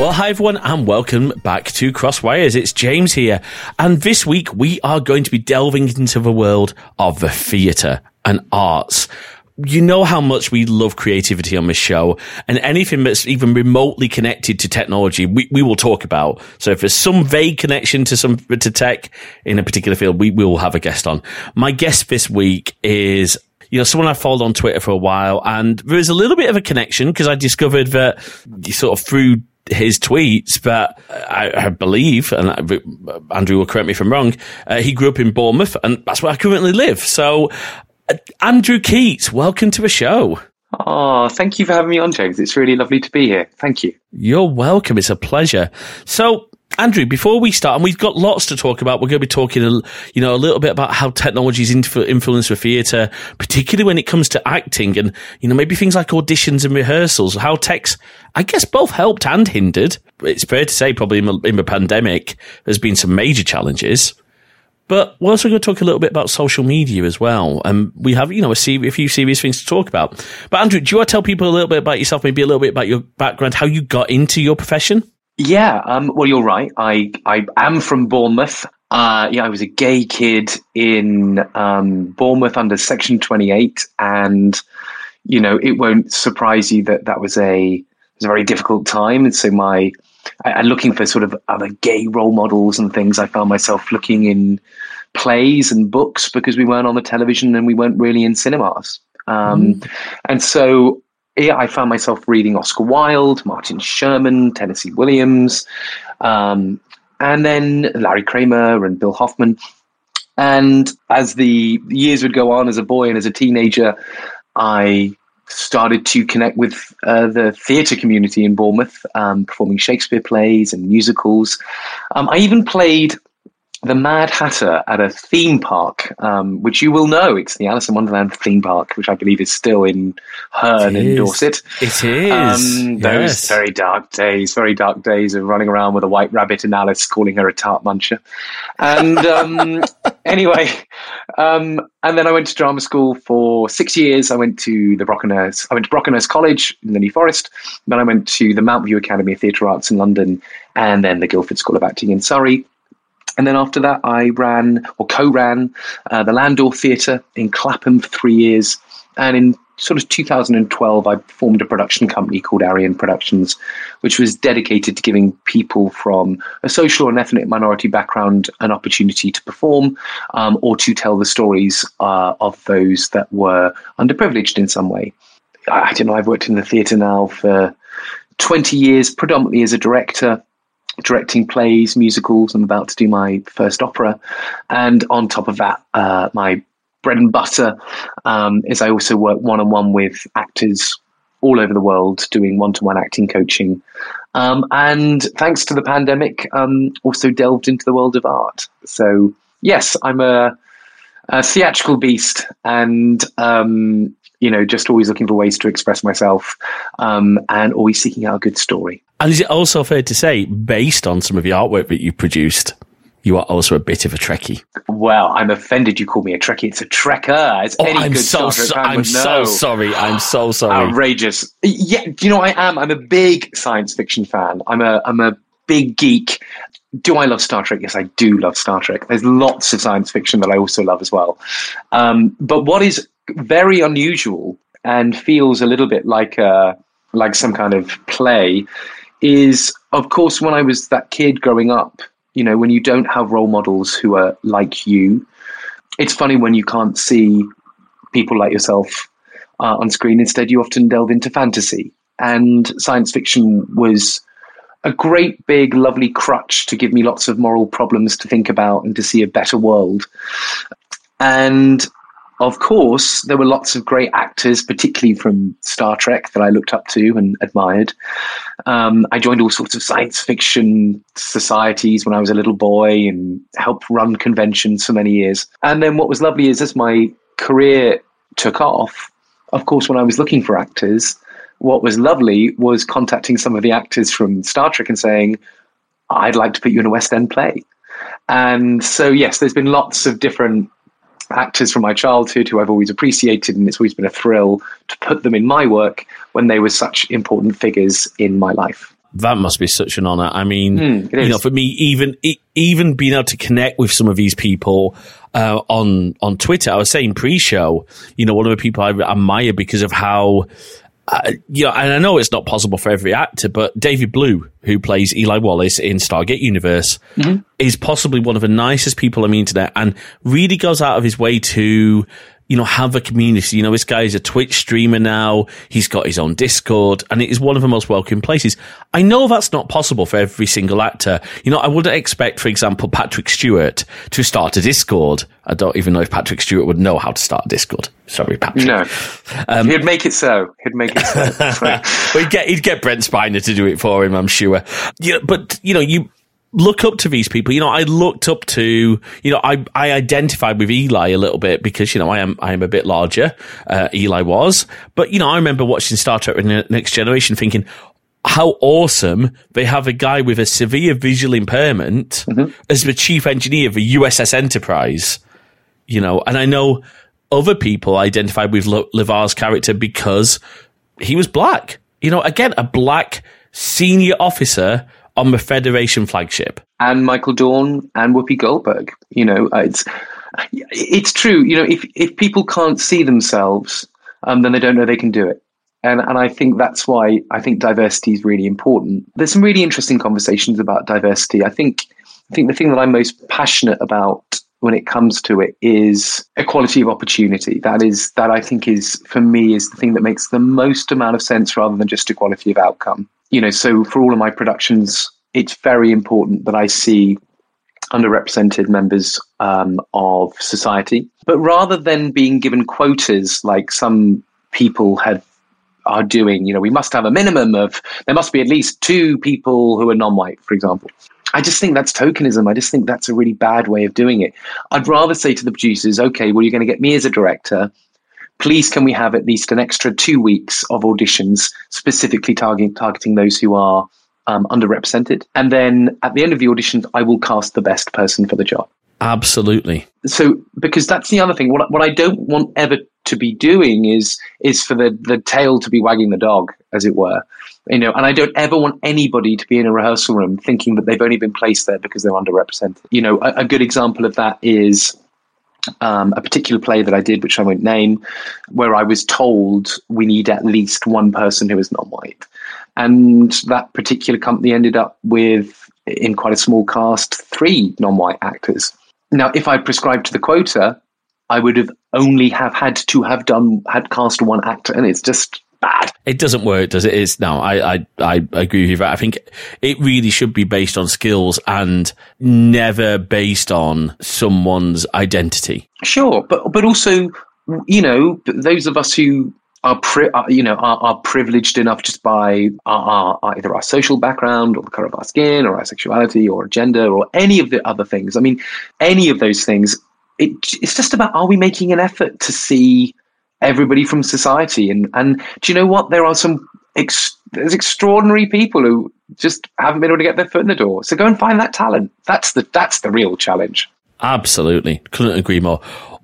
Well, hi everyone, and welcome back to Crossed Wires. It's James here, and this week we are going to be delving into the world of the theatre and arts. You know how much we love creativity on this show, and anything that's even remotely connected to technology, we, we will talk about. So if there's some vague connection to some to tech in a particular field, we will have a guest on. My guest this week is you know, someone I followed on Twitter for a while, and there was a little bit of a connection because I discovered that sort of through his tweets, but I, I believe, and I, Andrew will correct me if I'm wrong, uh, he grew up in Bournemouth, and that's where I currently live. So, uh, Andrew Keates, welcome to the show. Oh, thank you for having me on, James. It's really lovely to be here. Thank you. You're welcome. It's a pleasure. So, Andrew, before we start, and we've got lots to talk about, we're going to be talking, you know, a little bit about how technology's influence for theatre, particularly when it comes to acting, and you know, maybe things like auditions and rehearsals. How tech's, I guess, both helped and hindered. It's fair to say, probably in the, in the pandemic, there's been some major challenges. But we're also going to talk a little bit about social media as well. And we have, you know, a, series, a few serious things to talk about. But Andrew, do you want to tell people a little bit about yourself, maybe a little bit about your background, how you got into your profession? Yeah, um, well, you're right. I I am from Bournemouth. Uh, yeah, I was a gay kid in um, Bournemouth under Section 28, and you know it won't surprise you that that was a was a very difficult time. And so my I, looking for sort of other gay role models and things. I found myself looking in plays and books because we weren't on the television and we weren't really in cinemas. Um, mm. And so I found myself reading Oscar Wilde, Martin Sherman, Tennessee Williams, um, and then Larry Kramer and Bill Hoffman. And as the years would go on, as a boy and as a teenager, I started to connect with uh, the theatre community in Bournemouth, um, performing Shakespeare plays and musicals. Um, I even played the Mad Hatter at a theme park, um, which you will know. It's the Alice in Wonderland theme park, which I believe is still in Hurn in Dorset. It is. Um, those yes. very dark days, very dark days of running around with a white rabbit and Alice calling her a tart muncher. And um, anyway, um, and then I went to drama school for six years. I went to the Brockenhurst. I went to Brockenhurst College in the New Forest. Then I went to the Mountview Academy of Theatre Arts in London, and then the Guildford School of Acting in Surrey. And then after that, I ran or co ran uh, the Landor Theatre in Clapham for three years. And in sort of 2012, I formed a production company called Aryan Productions, which was dedicated to giving people from a social and ethnic minority background an opportunity to perform um, or to tell the stories uh, of those that were underprivileged in some way. I don't know, I've worked in the theatre now for 20 years, predominantly as a director directing plays, musicals. I'm about to do my first opera. And on top of that, uh, my bread and butter um, is I also work one on one with actors all over the world doing one to one acting coaching. Um, and thanks to the pandemic, um, also delved into the world of art. So, yes, I'm a, a theatrical beast and um, you know, just always looking for ways to express myself um, and always seeking out a good story. And is it also fair to say, based on some of the artwork that you produced, you are also a bit of a Trekkie. Well, I'm offended you call me a Trekkie. It's a Trekker. It's oh, any I'm good so, so I'm so sorry. I'm so sorry. Outrageous. Yeah, do you know I am? I'm a big science fiction fan. I'm a I'm a big geek. Do I love Star Trek? Yes, I do love Star Trek. There's lots of science fiction that I also love as well. Um, but what is very unusual and feels a little bit like a like some kind of play is of course when I was that kid growing up, you know, when you don't have role models who are like you, it's funny when you can't see people like yourself uh, on screen. Instead, you often delve into fantasy. And science fiction was a great, big, lovely crutch to give me lots of moral problems to think about and to see a better world. And of course, there were lots of great actors, particularly from Star Trek, that I looked up to and admired. Um, I joined all sorts of science fiction societies when I was a little boy and helped run conventions for many years. And then what was lovely is as my career took off, of course, when I was looking for actors, what was lovely was contacting some of the actors from Star Trek and saying, I'd like to put you in a West End play. And so, yes, there's been lots of different actors from my childhood who I've always appreciated, and it's always been a thrill to put them in my work when they were such important figures in my life. That must be such an honor. I mean, mm, you know, for me, even even being able to connect with some of these people uh, on on Twitter, I was saying pre-show, you know, one of the people I admire because of how uh, you know, and I know it's not possible for every actor, but David Blue, who plays Eli Wallace in Stargate Universe, mm-hmm. is possibly one of the nicest people on the internet and really goes out of his way to you know, have a community. You know, this guy is a Twitch streamer now. He's got his own Discord and it is one of the most welcome places. I know that's not possible for every single actor. You know, I wouldn't expect, for example, Patrick Stewart to start a Discord. I don't even know if Patrick Stewart would know how to start a Discord. Sorry, Patrick. No. Um, he'd make it so. He'd make it so. he'd get, he'd get Brent Spiner to do it for him, I'm sure. You know, but, you know, you, look up to these people. You know, I looked up to, you know, I, I identified with Eli a little bit because, you know, I am, I am a bit larger. Uh, Eli was, but, you know, I remember watching Star Trek Next Generation thinking, how awesome they have a guy with a severe visual impairment mm-hmm. as the chief engineer of the USS Enterprise. You know, and I know other people identified with Le- LeVar's character because he was black. You know, again, a black senior officer on the Federation flagship. And Michael Dorn and Whoopi Goldberg. You know, uh, it's it's true. You know, if if people can't see themselves, um, then they don't know they can do it. And and I think that's why I think diversity is really important. There's some really interesting conversations about diversity. I think I think the thing that I'm most passionate about when it comes to it is equality of opportunity. That is that I think is for me is the thing that makes the most amount of sense rather than just equality of outcome you know, so for all of my productions, it's very important that I see underrepresented members um, of society. But rather than being given quotas like some people have are doing, you know, we must have a minimum of there must be at least two people who are non-white, for example. I just think that's tokenism. I just think that's a really bad way of doing it. I'd rather say to the producers, okay, well, you're going to get me as a director please can we have at least an extra two weeks of auditions specifically targeting targeting those who are um, underrepresented? And then at the end of the auditions, i will cast the best person for the job. Absolutely. So because that's the other thing. What, what i don't want ever to be doing is is for the the tail to be wagging the dog as it were. You know and i don't ever want anybody to be in a rehearsal room thinking that they've only been placed there because they're underrepresented. You know a, a good example of that is um, a particular play that I did, which I won't name, where I was told we need at least one person who is non-white, and that particular company ended up with, in quite a small cast, three non-white actors. Now, if I prescribed to the quota, I would have only have had to have done had cast one actor, and it's just bad. It doesn't work, does it? It's no, I, I, I agree with you. that. I think it really should be based on skills and never based on someone's identity. Sure, but but also, you know, those of us who are, pri- are you know are, are, privileged enough just by our, our, either our social background or the color of our skin or our sexuality or gender or any of the other things. I mean, any of those things. It, it's just about are we making an effort to see everybody from society. And and do you know what? There are some ex- there's extraordinary people who just haven't been able to get their foot in the door. So go and find that talent. That's the that's the real challenge. Absolutely, couldn't agree more.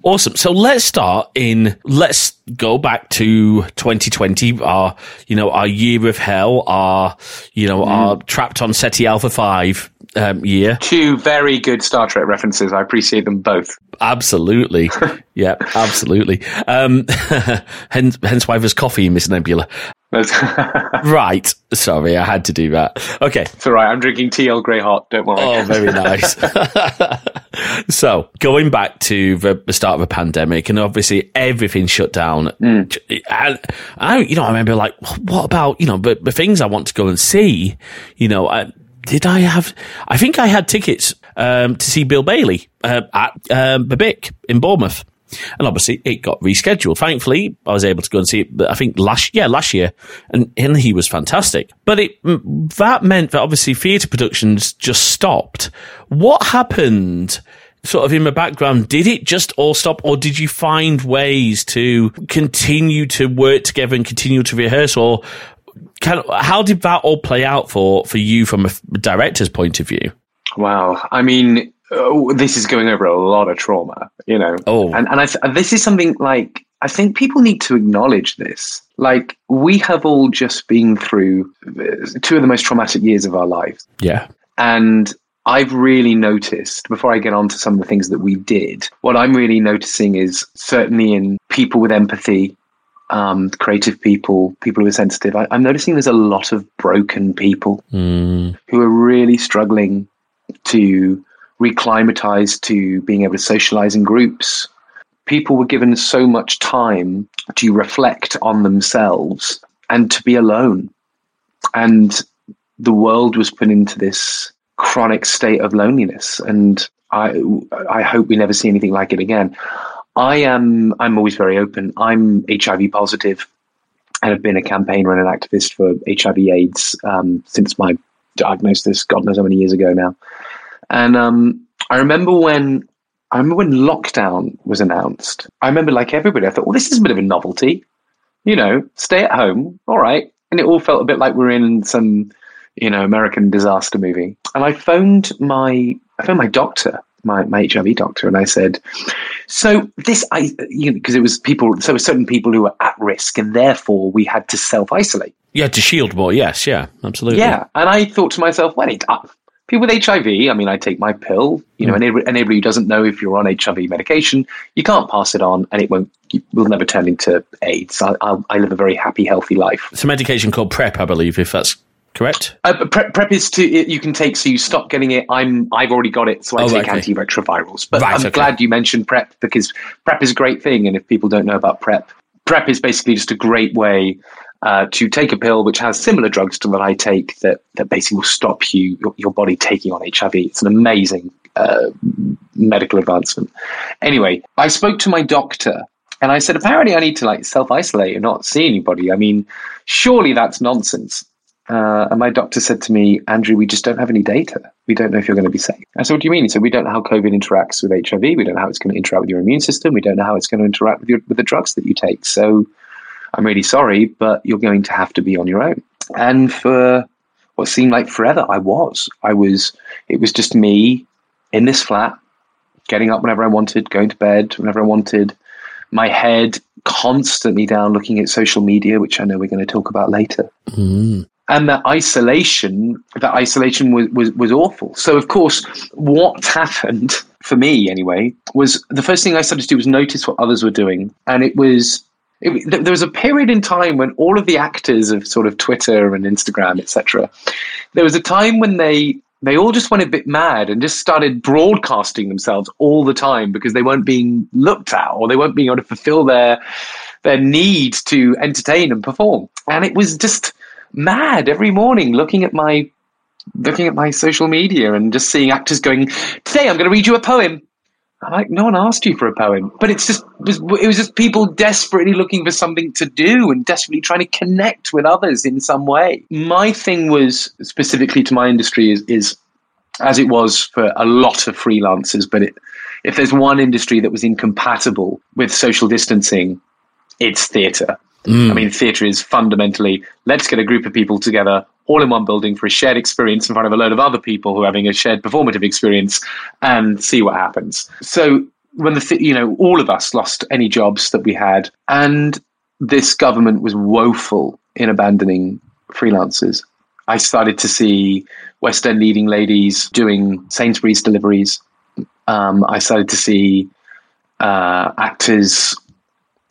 Awesome. So let's start in. Let's go back to 2020. Our, you know, our year of hell. Our, you know, mm. our trapped on Ceti Alpha Five um, year. Two very good Star Trek references. I appreciate them both. Absolutely. yeah, absolutely. Um, hence, hence why there's coffee in Miss Nebula. right. Sorry, I had to do that. Okay. It's all right. I'm drinking tea Earl Grey Hot. Don't worry. Oh, very nice. so, going back to the, the, start of the pandemic, and obviously everything shut down. Mm. And I, you know, I remember like, what about, you know, the, the things I want to go and see, you know, I, did I have? I think I had tickets um, to see Bill Bailey uh, at um, Bic in Bournemouth. And obviously, it got rescheduled. Thankfully, I was able to go and see it. I think last, yeah, last year, and, and he was fantastic. But it that meant that obviously theatre productions just stopped. What happened? Sort of in the background, did it just all stop, or did you find ways to continue to work together and continue to rehearse, or of, how did that all play out for, for you from a director's point of view? Wow. I mean, oh, this is going over a lot of trauma, you know. Oh. And and I th- this is something like I think people need to acknowledge this. Like we have all just been through uh, two of the most traumatic years of our lives, Yeah. and I've really noticed before I get on to some of the things that we did. What I'm really noticing is certainly in people with empathy. Um, creative people, people who are sensitive. I, I'm noticing there's a lot of broken people Mm. who are really struggling to reclimatize to being able to socialize in groups. People were given so much time to reflect on themselves and to be alone. And the world was put into this chronic state of loneliness. And I, I hope we never see anything like it again. I am, I'm always very open. I'm HIV positive and have been a campaigner and an activist for HIV AIDS um, since my diagnosis, God knows how many years ago now. And um, I remember when I remember when lockdown was announced. I remember, like everybody, I thought, well, this is a bit of a novelty. You know, stay at home, all right. And it all felt a bit like we're in some, you know, American disaster movie. And I phoned my, I phoned my doctor, my, my HIV doctor, and I said, so this, I, you know, because it was people, so certain people who were at risk, and therefore we had to self isolate. Yeah, to shield more. Yes, yeah, absolutely. Yeah, and I thought to myself, well, it, uh, people with HIV. I mean, I take my pill. You know, Mm. and who doesn't know if you're on HIV medication, you can't pass it on, and it won't. It will never turn into AIDS. I, I, I live a very happy, healthy life. It's a medication called PrEP, I believe, if that's correct. Uh, prep, prep is to you can take so you stop getting it. I'm I've already got it, so I Oh, take right, antiretrovirals. But Right, I'm okay. glad you mentioned prep because prep is a great thing. And if people don't know about prep, prep is basically just a great way uh, to take a pill which has similar drugs to that I take that that basically will stop you your, your body taking on HIV. It's an amazing uh, medical advancement. Anyway, I spoke to my doctor. And I said, apparently, I need to like self isolate and not see anybody. I mean, surely that's nonsense. Uh, and my doctor said to me, Andrew, we just don't have any data. We don't know if you're going to be safe. I said, what do you mean? He said, we don't know how COVID interacts with HIV. We don't know how it's going to interact with your immune system. We don't know how it's going to interact with, your, with the drugs that you take. So I'm really sorry, but you're going to have to be on your own. And for what seemed like forever, I was. I was, it was just me in this flat, getting up whenever I wanted, going to bed whenever I wanted, my head constantly down looking at social media, which I know we're going to talk about later Mm. and that isolation that isolation was, was was awful so of course what happened for me anyway was the first thing i started to do was notice what others were doing and it was it, there was a period in time when all of the actors of sort of twitter and instagram etc there was a time when they they all just went a bit mad and just started broadcasting themselves all the time because they weren't being looked at or they weren't being able to fulfill their their need to entertain and perform. And it was just mad every morning looking at my looking at my social media and just seeing actors going today i'm going to read you a poem i'm like no one asked you for a poem but it's just it was, just people desperately looking for something to do and desperately trying to connect with others in some way my thing was specifically to my industry is, is as it was for a lot of freelancers but it, if there's one industry that was incompatible with social distancing it's theatre Mm. I mean, theatre is fundamentally let's get a group of people together all in one building for a shared experience in front of a load of other people who are having a shared performative experience and see what happens. So when the th- you know all of us lost any jobs that we had, and this government was woeful in abandoning freelancers. I started to see West End leading ladies doing Sainsbury's deliveries. Um, I started to see uh, actors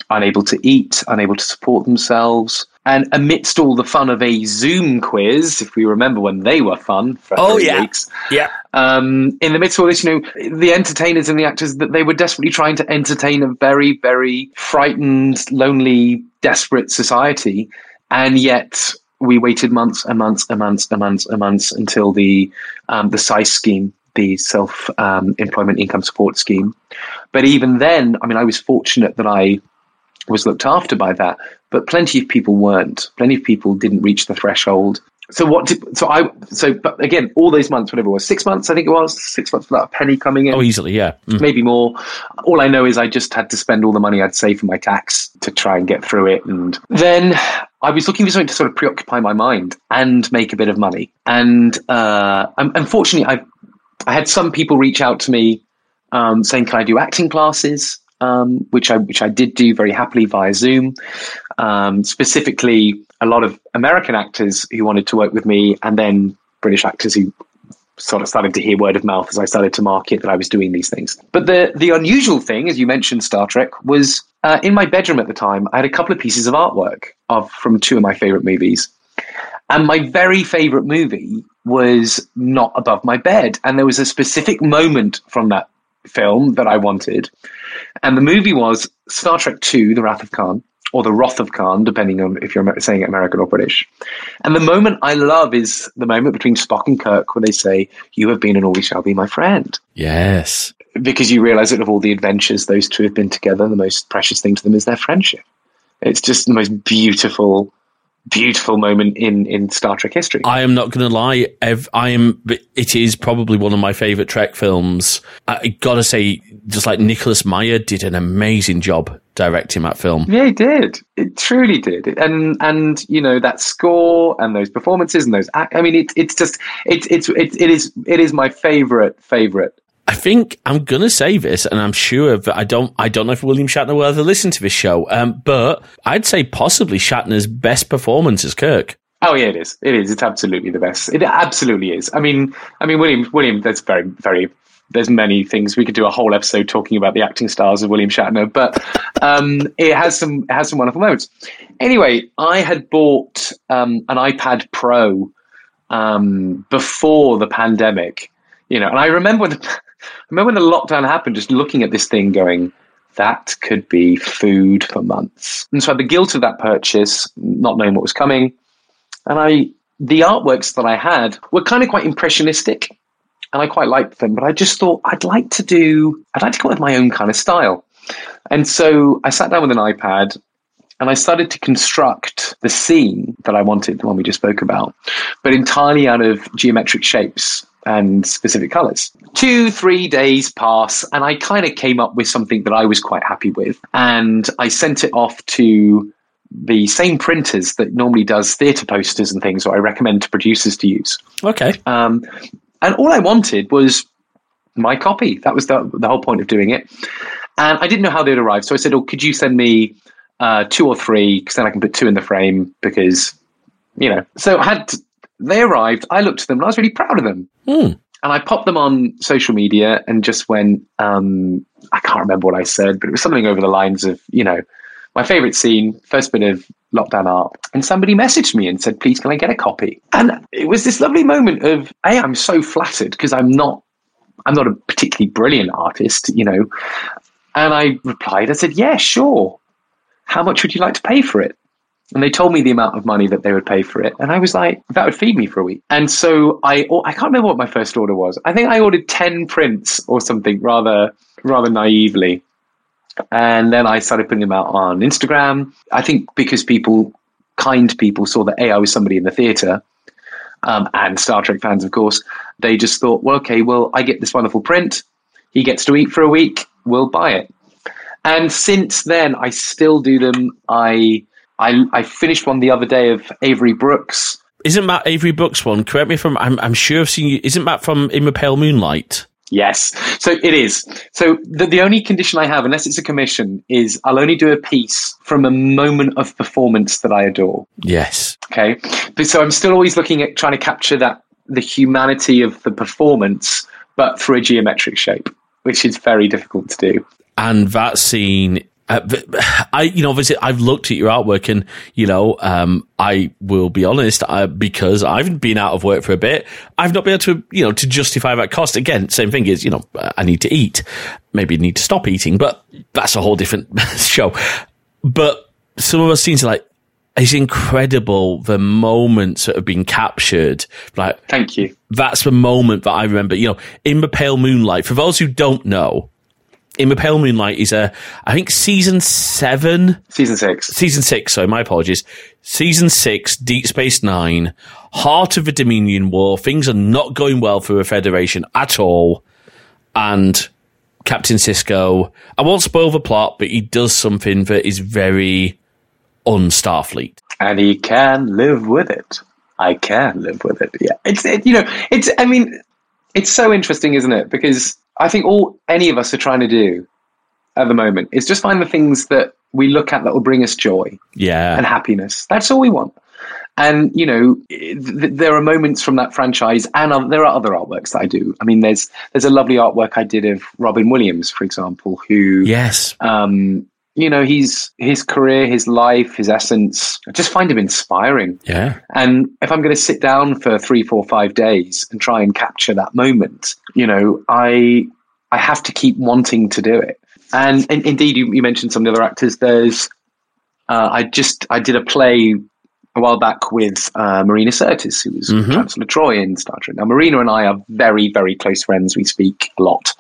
unable to eat, unable to support themselves. And amidst all the fun of a Zoom quiz, if we remember when they were fun for Oh, yeah. weeks, Yeah. um, in the midst of all this, you know, the entertainers and the actors that they were desperately trying to entertain a very, very frightened, lonely, desperate society, and yet we waited months and months and months and months and months until the um, the SEISS scheme, the self um, employment income support scheme. But even then, I mean, I was fortunate that I was looked after by that, but plenty of people weren't. Plenty of people didn't reach the threshold. So what? Did, so I. So but again, all those months, whatever it was, six months, I think it was six months without a penny coming in, Oh, easily, yeah. Mm. maybe more. All I know is I just had to spend all the money I'd saved for my tax to try and get through it, and then I was looking for something to sort of preoccupy my mind and make a bit of money. And uh, unfortunately, I I had some people reach out to me um, saying, "Can I do acting classes?" Um, which I which I did do very happily via Zoom. Um, specifically, a lot of American actors who wanted to work with me, and then British actors who sort of started to hear word of mouth as I started to market that I was doing these things. But the the unusual thing, as you mentioned, Star Trek, was uh, in my bedroom at the time. I had a couple of pieces of artwork of from two of my favorite movies, and my very favorite movie was not above my bed. And there was a specific moment from that film that I wanted, and the movie was Star Trek Two: The Wrath of Khan or the Wrath of Khan, depending on if you're saying it American or British. And the moment I love is the moment between Spock and Kirk where they say, You have been and always shall be my friend. Yes. Because you realize that of all the adventures those two have been together, the most precious thing to them is their friendship. It's just the most beautiful beautiful moment in in Star Trek history. I am not going to lie. I am. It is probably one of my favorite Trek films. I gotta say, just like Nicholas Meyer did an amazing job directing that film. Yeah, he did. It truly did. And and you know that score and those performances and those. I mean, it, it's just it, it's it, it is it is my favorite favorite I think I'm gonna say this, and I'm sure that I don't. I don't know if William Shatner will ever listen to this show, um, but I'd say possibly Shatner's best performance as Kirk. Oh yeah, it is. It is. It's absolutely the best. It absolutely is. I mean, I mean, William. William. That's very, very. There's many things we could do a whole episode talking about the acting styles of William Shatner, but um, it has some it has some wonderful moments. Anyway, I had bought um, an iPad Pro um, before the pandemic, you know, and I remember when the remember when the lockdown happened, just looking at this thing going, that could be food for months. And so I had the guilt of that purchase, not knowing what was coming. And I, the artworks that I had were kind of quite impressionistic and I quite liked them, but I just thought I'd like to do, I'd like to come up with my own kind of style. And so I sat down with an iPad and I started to construct the scene that I wanted, the one we just spoke about, but entirely out of geometric shapes and specific colors. Two, three days pass, and I kind of came up with something that I was quite happy with. And I sent it off to the same printers that normally does theatre posters and things, or I recommend to producers to use. Okay. Um, and all I wanted was my copy. That was the, the whole point of doing it. And I didn't know how they'd arrive. So I said, Oh, could you send me uh, two or three? Because then I can put two in the frame because, you know. So I had they arrived. I looked at them and I was really proud of them. Mm. And I popped them on social media and just went, um, I can't remember what I said, but it was something over the lines of, you know, my favorite scene, first bit of lockdown art. And somebody messaged me and said, please, can I get a copy? And it was this lovely moment of, hey, I'm so flattered because I'm not, I'm not a particularly brilliant artist, you know. And I replied, I said, yeah, sure. How much would you like to pay for it? And they told me the amount of money that they would pay for it. And I was like, that would feed me for a week. And so I, I can't remember what my first order was. I think I ordered 10 prints or something rather, rather naively. And then I started putting them out on Instagram. I think because people, kind people, saw that A, I was somebody in the theatre, um, and Star Trek fans, of course, they just thought, well, okay, well, I get this wonderful print. He gets to eat for a week. We'll buy it. And since then, I still do them. I I, I finished one the other day of Avery Brooks. Isn't that Avery Brooks one? Correct me if I'm, I'm, I'm sure I've seen you. Isn't that from In the Pale Moonlight? Yes. So it is. So the, the only condition I have, unless it's a commission, is I'll only do a piece from a moment of performance that I adore. Yes. Okay. But so I'm still always looking at trying to capture that, the humanity of the performance, but through a geometric shape, which is very difficult to do. And that scene uh, I, you know, obviously I've looked at your artwork and, you know, um, I will be honest, I, because I've been out of work for a bit, I've not been able to, you know, to justify that cost. Again, same thing is, you know, I need to eat. Maybe need to stop eating, but that's a whole different show. But some of those scenes are like, it's incredible the moments that have been captured. Like, thank you. That's the moment that I remember, you know, in the pale moonlight. For those who don't know, in the Pale Moonlight is a, I think season seven, season six, season six. So my apologies. Season six, Deep Space Nine, heart of the Dominion War. Things are not going well for the Federation at all, and Captain Sisko. I won't spoil the plot, but he does something that is very un-Starfleet, and he can live with it. I can live with it. Yeah, it's it, you know, it's. I mean, It's so interesting, isn't it? Because I think all any of us are trying to do at the moment is just find the things that we look at that will bring us joy Yeah. and happiness. That's all we want. And you know, th- there are moments from that franchise, and uh, there are other artworks that I do. I mean, there's there's a lovely artwork I did of Robin Williams, for example, who Yes. um, you know, he's his career, his life, his essence. I just find him inspiring. Yeah. And if I'm going to sit down for three, four, five days and try and capture that moment, you know, I I have to keep wanting to do it. And, and indeed, you, you mentioned some of the other actors. There's uh, I just I did a play a while back with uh, Marina Sirtis, who was Mhm. Counselor Troi in Star Trek. Now, Marina and I are very, very close friends. We speak a lot.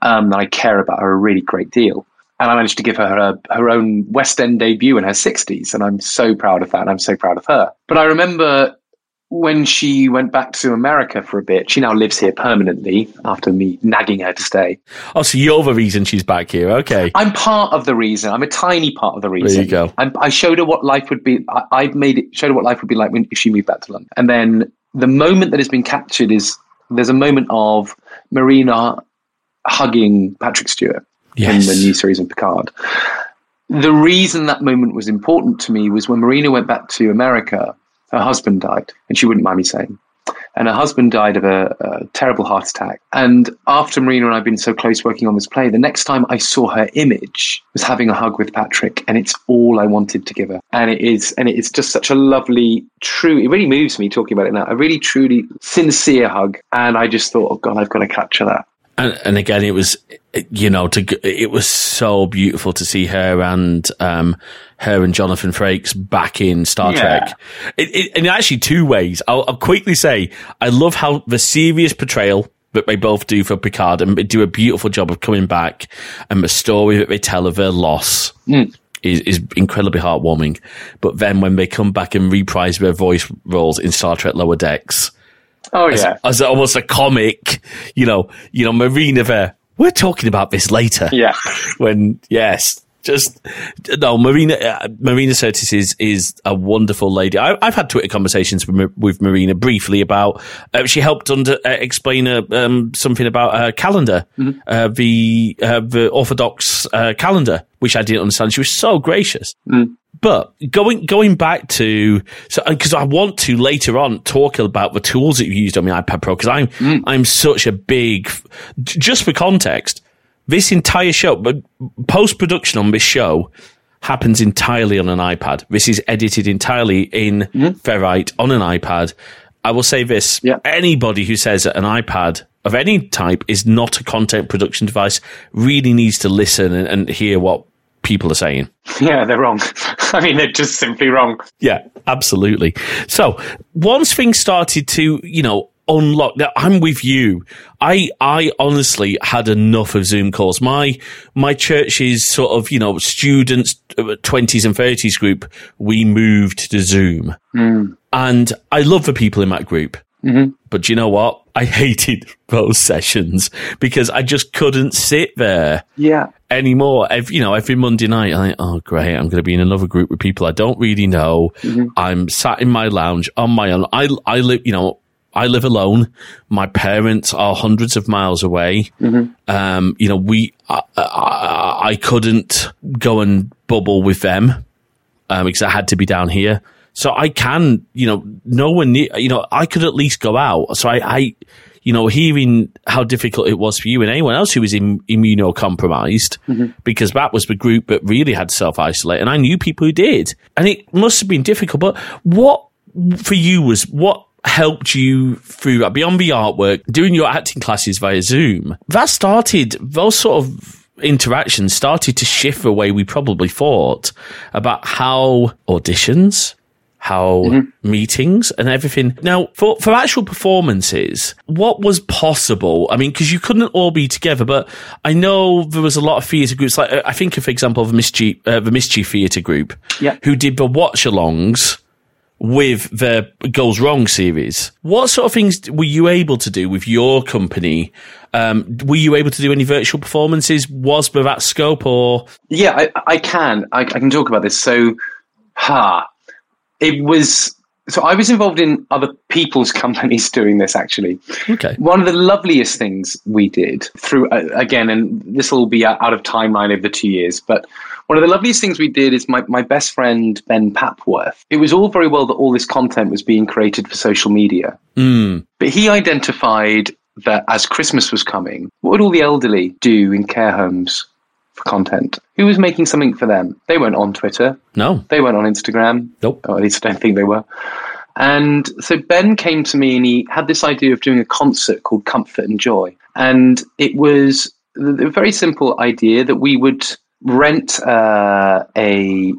Um, and I care about her a really great deal. And I managed to give her her, her own West End debut in her 60s. And I'm so proud of that. And I'm so proud of her. But I remember when she went back to America for a bit, she now lives here permanently after me nagging her to stay. Oh, so you're the reason she's back here. Okay. I'm part of the reason. I'm a tiny part of the reason. There you go. I'm, I showed her what life would be. I, I made it showed her what life would be like when if she moved back to London. And then the moment that has been captured is there's a moment of Marina hugging Patrick Stewart Yes. in the new series of Picard. The reason that moment was important to me was when Marina went back to America, her husband died, and she wouldn't mind me saying. And her husband died of a, a terrible heart attack. And after Marina and I had been so close working on this play, the next time I saw her image was having a hug with Patrick, and it's all I wanted to give her. And it is, and it is just such a lovely, true. It really moves me talking about it now. A really, truly sincere hug. And I just thought, oh God, I've got to capture that. And, and again, it was, you know, to it was so beautiful to see her and um, her and Jonathan Frakes back in Star Yeah. Trek. It, it, in actually two ways. I'll, I'll quickly say I love how the serious portrayal that they both do for Picard and they do a beautiful job of coming back, and the story that they tell of their loss. Is, is incredibly heartwarming, but then when they come back and reprise their voice roles in Star Trek Lower Decks, Oh, yeah. as almost a comic, you know, you know, Marina there. We're talking about this later. Yeah. When yes, just no, Marina. Uh, Marina Sirtis is is a wonderful lady. I, I've had Twitter conversations with, with Marina briefly about. Uh, she helped under uh, explain uh, um, something about her calendar, uh, the uh, the Orthodox uh, calendar, which I didn't understand. She was so gracious. But going going back to so uh, because I want to later on talk about the tools that you used on my iPad Pro because I'm mm. I'm such a big just for context this entire show but post production on this show happens entirely on an iPad. This is edited entirely in mm-hmm. Ferrite on an iPad. I will say this: Yeah. anybody who says that an iPad of any type is not a content production device really needs to listen and, and hear what people are saying. Yeah, they're wrong. I mean, they're just simply wrong. Yeah, absolutely. So once things started to, you know, unlock, now I'm with you. I, I honestly had enough of Zoom calls. My, my church's sort of, you know, students, uh, twenties and thirties group, we moved to Zoom and I love the people in that group. But you know what? I hated those sessions because I just couldn't sit there Yeah. anymore. Every, you know, every Monday night, I'm like, oh, great, I'm going to be in another group with people I don't really know. I'm sat in my lounge on my own. I, I live, you know, I live alone. My parents are hundreds of miles away. Um, you know, we, I, I, I couldn't go and bubble with them, um, because I had to be down here. So I can, you know, no one, ne- you know, I could at least go out. So I, I, you know, hearing how difficult it was for you and anyone else who was Im- immunocompromised, mm-hmm. because that was the group that really had to self isolate. And I knew people who did. And it must have been difficult. But what for you was what helped you through that beyond the artwork, doing your acting classes via Zoom? That started, those sort of interactions started to shift the way we probably thought about how auditions, how meetings and everything. Now, for, for actual performances, what was possible? I mean, because you couldn't all be together, but I know there was a lot of theatre groups. Like uh, I think, for example, the Mischief, uh, the Mischief Theatre Group, Yeah. who did the watch-alongs with the Goes Wrong series. What sort of things were you able to do with your company? Um, were you able to do any virtual performances? Was there that scope or? Yeah, I, I can. I, I can talk about this. So, ha, it was so I was involved in other people's companies doing this actually. Okay. One of the loveliest things we did through, uh, again, and this will be out of timeline over the two years, but one of the loveliest things we did is my, my best friend, Ben Papworth. It was all very well that all this content was being created for social media, Mm. but he identified that as Christmas was coming, what would all the elderly do in care homes content? Who was making something for them? They weren't on Twitter. No. They weren't on Instagram. Nope. Or at least I don't think they were. And so Ben came to me and he had this idea of doing a concert called Comfort and Joy. And it was a very simple idea that we would rent uh, a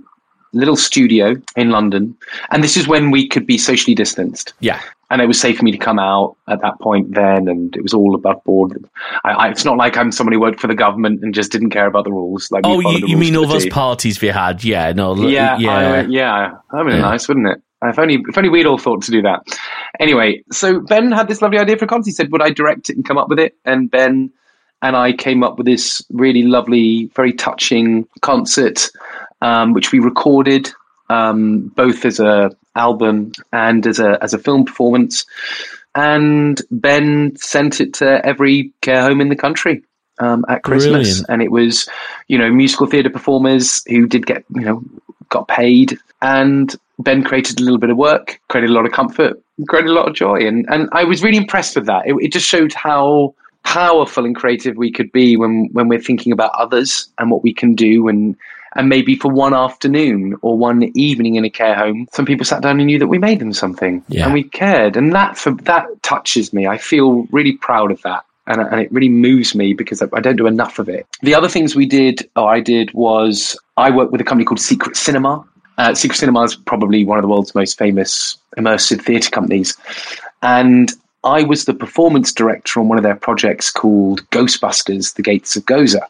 little studio in London. And this is when we could be socially distanced. Yeah. And it was safe for me to come out at that point then, and it was all above board. I, I, it's not like I'm somebody who worked for the government and just didn't care about the rules. Like Oh, you, you mean all those parties we had? Yeah. No. Yeah, Yeah. I yeah, that'd been Yeah. nice, wouldn't it? If only, if only we'd all thought to do that. Anyway, so Ben had this lovely idea for a concert. He said, "Would I direct it and come up with it?" And Ben and I came up with this really lovely, very touching concert, um, which we recorded um, both as a album and as a as a film performance. And Ben sent it to every care home in the country um, at Christmas, Brilliant. and it was, you know, musical theatre performers who did get, you know, got paid, and Ben created a little bit of work, created a lot of comfort, created a lot of joy, and and I was really impressed with that. It, it just showed how powerful and creative we could be when when we're thinking about others and what we can do and and maybe for one afternoon or one evening in a care home some people sat down and knew that we made them something Yeah. and we cared. And that for that touches me. I feel really proud of that and, and it really moves me because I, don't do enough of it. The other things we did or i did was i worked with a company called secret cinema. Uh, secret cinema is probably one of the world's most famous immersive theatre companies. And I was the performance director on one of their projects called Ghostbusters: The Gates of Gozer,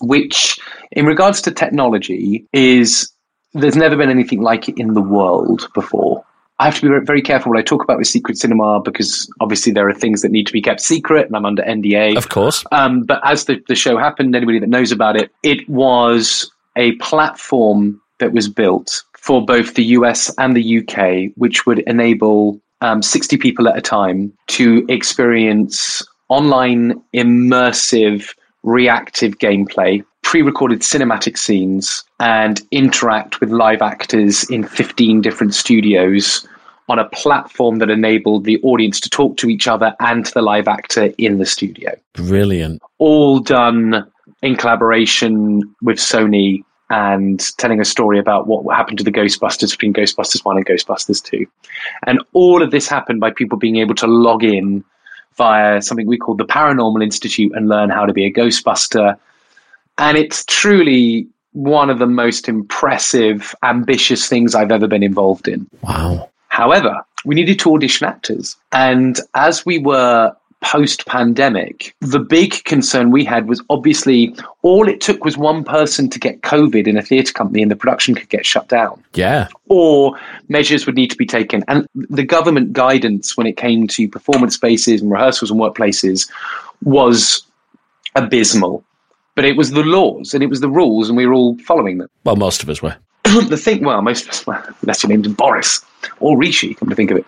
which, in regards to technology, is there's never been anything like it in the world before. I have to be very- careful what I talk about with Secret Cinema because obviously there are things that need to be kept secret, and I'm under NDA. Of course. Um, but as the, the show happened, anybody that knows about it, it was a platform that was built for both the US and the UK, which would enable um, 60 people at a time to experience online immersive reactive gameplay, pre recorded cinematic scenes, and interact with live actors in 15 different studios on a platform that enabled the audience to talk to each other and to the live actor in the studio. Brilliant. All done in collaboration with Sony and telling a story about what happened to the Ghostbusters between Ghostbusters 1 and Ghostbusters 2. And all of this happened by people being able to log in via something we call the Paranormal Institute and learn how to be a Ghostbuster. And it's truly one of the most impressive, ambitious things I've ever been involved in. Wow. However, we needed to audition actors. And as we were post pandemic, the big concern we had was obviously all it took was one person to get COVID in a theatre company and the production could get shut down Yeah. or measures would need to be taken. And the government guidance when it came to performance spaces and rehearsals and workplaces was abysmal. But it was the laws and it was the rules, and we were all following them. Well, most of us were. the thing, well, most of us, well, unless your name's Boris or Rishi, come to think of it,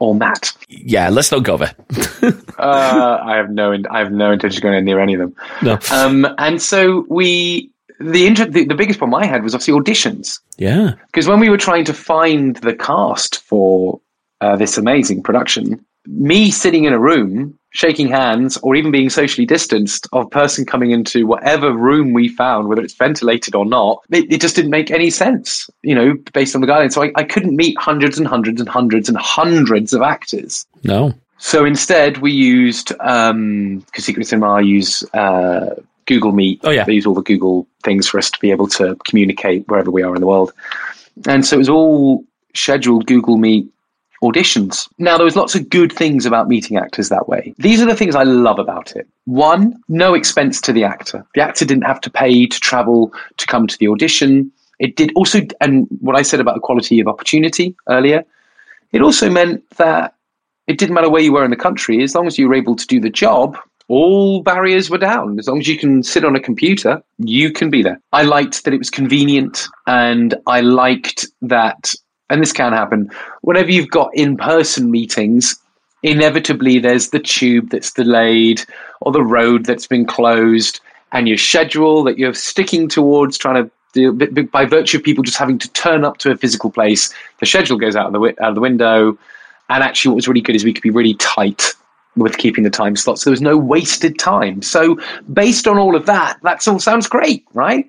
or Matt. Yeah. Let's not go there. Uh, I have no, I have no intention of going near any of them. No. Um, and so we, the, inter- the the biggest problem I had was obviously auditions. Yeah. because when we were trying to find the cast for uh, this amazing production, me sitting in a room, shaking hands, or even being socially distanced of a person coming into whatever room we found, whether it's ventilated or not, it, it just didn't make any sense, you know, based on the guidelines. So I, I couldn't meet hundreds and hundreds and hundreds and hundreds of actors. No. So instead, we used um because Secret Cinema use uh, Google Meet. Oh, yeah. they use all the Google things for us to be able to communicate wherever we are in the world, and so it was all scheduled Google Meet auditions. Now there was lots of good things about meeting actors that way. These are the things I love about it. One, no expense to the actor. The actor didn't have to pay to travel to come to the audition. It did also, and what I said about equality of opportunity earlier, it also meant that it didn't matter where you were in the country, as long as you were able to do the job, all barriers were down. As long as you can sit on a computer, you can be there. I liked that it was convenient, and I liked that and this can happen, whenever you've got in person meetings, inevitably there's the tube that's delayed or the road that's been closed, and your schedule that you're sticking towards trying to do by virtue of people just having to turn up to a physical place, the schedule goes out of the, out of the window. And actually, what was really good is we could be really tight with keeping the time slots. There was no wasted time. So, based on all of that, that all sounds great, right?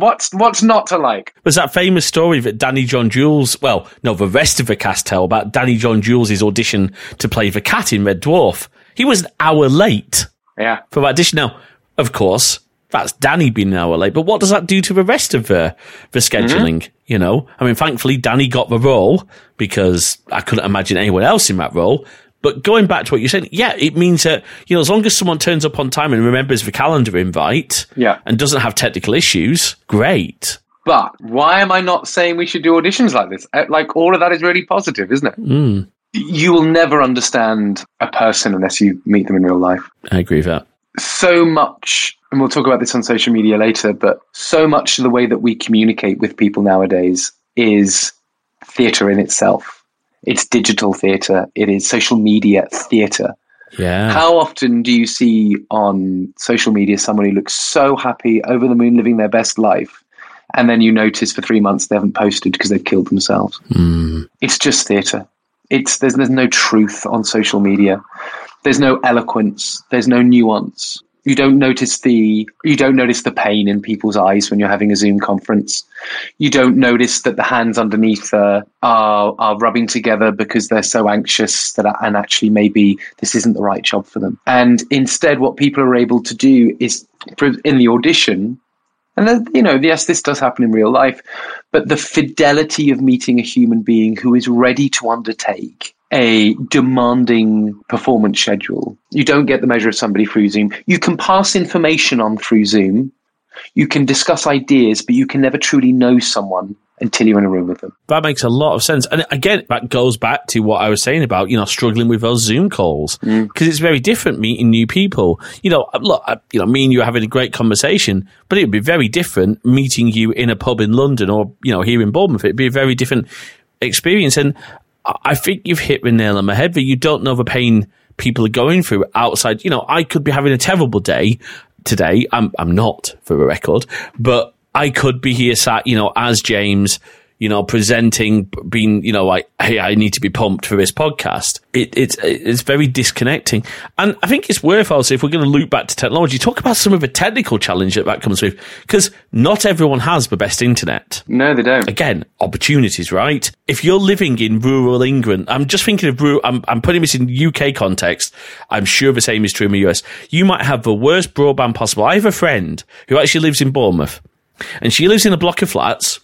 What's what's not to like? Was that famous story that Danny John Jules? Well, no, the rest of the cast tell about Danny John Jules' audition to play the cat in Red Dwarf. He was an hour late. Yeah. For that audition. Now, of course, that's Danny being an hour late. But what does that do to the rest of the the scheduling? Mm-hmm. You know, I mean, thankfully Danny got the role because I couldn't imagine anyone else in that role. But going back to what you said, yeah, it means that, you know, as long as someone turns up on time and remembers the calendar invite yeah. and doesn't have technical issues, great. But why am I not saying we should do auditions like this? Uh, like, all of that is really positive, isn't it? Mm. You will never understand a person unless you meet them in real life. I agree with that. So much, and we'll talk about this on social media later, but so much of the way that we communicate with people nowadays is theatre in itself it's digital theatre. It is social media theatre. Yeah. How often do you see on social media someone who looks so happy, over the moon, living their best life, and then you notice for three months they haven't posted because they've killed themselves? Mm. It's just theatre. It's there's there's no truth on social media. There's no eloquence. There's no nuance you don't notice the you don't notice the pain in people's eyes when you're having a Zoom conference. You don't notice that the hands underneath uh, are are rubbing together because they're so anxious that and actually maybe this isn't the right job for them. And instead, what people are able to do is in the audition. And then, you know, yes, this does happen in real life, but the fidelity of meeting a human being who is ready to undertake a demanding performance schedule. You don't get the measure of somebody through Zoom. You can pass information on through Zoom. You can discuss ideas, but you can never truly know someone until you're in a room with them. That makes a lot of sense. And again, that goes back to what I was saying about, you know, struggling with those Zoom calls. Because mm. it's very different meeting new people. You know, look, you know, me and you are having a great conversation, but it would be very different meeting you in a pub in London or, you know, here in Bournemouth. It'd be a very different experience. And I think you've hit the nail on the head that you don't know the pain people are going through outside. You know, I could be having a terrible day today. I'm, I'm not for the record, but I could be here sat, you know, as James, you know, presenting, being, you know, like, hey, I need to be pumped for this podcast. It, it's it's very disconnecting, and I think it's worth also if we're going to loop back to technology, talk about some of the technical challenge that that comes with, because not everyone has the best internet. No, they don't. Again, opportunities, right? If you're living in rural England, I'm just thinking of rural. I'm, I'm putting this in UK context. I'm sure the same is true in the US. You might have the worst broadband possible. I have a friend who actually lives in Bournemouth, and she lives in a block of flats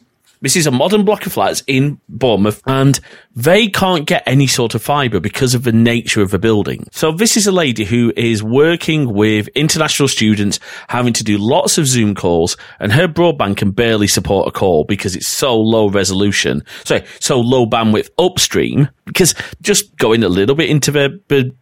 this is a modern block of flats in Bournemouth, and they can't get any sort of fibre because of the nature of the building. So this is a lady who is working with international students, having to do lots of Zoom calls, and her broadband can barely support a call because it's so low resolution. Sorry, so low bandwidth upstream. Because just going a little bit into the, the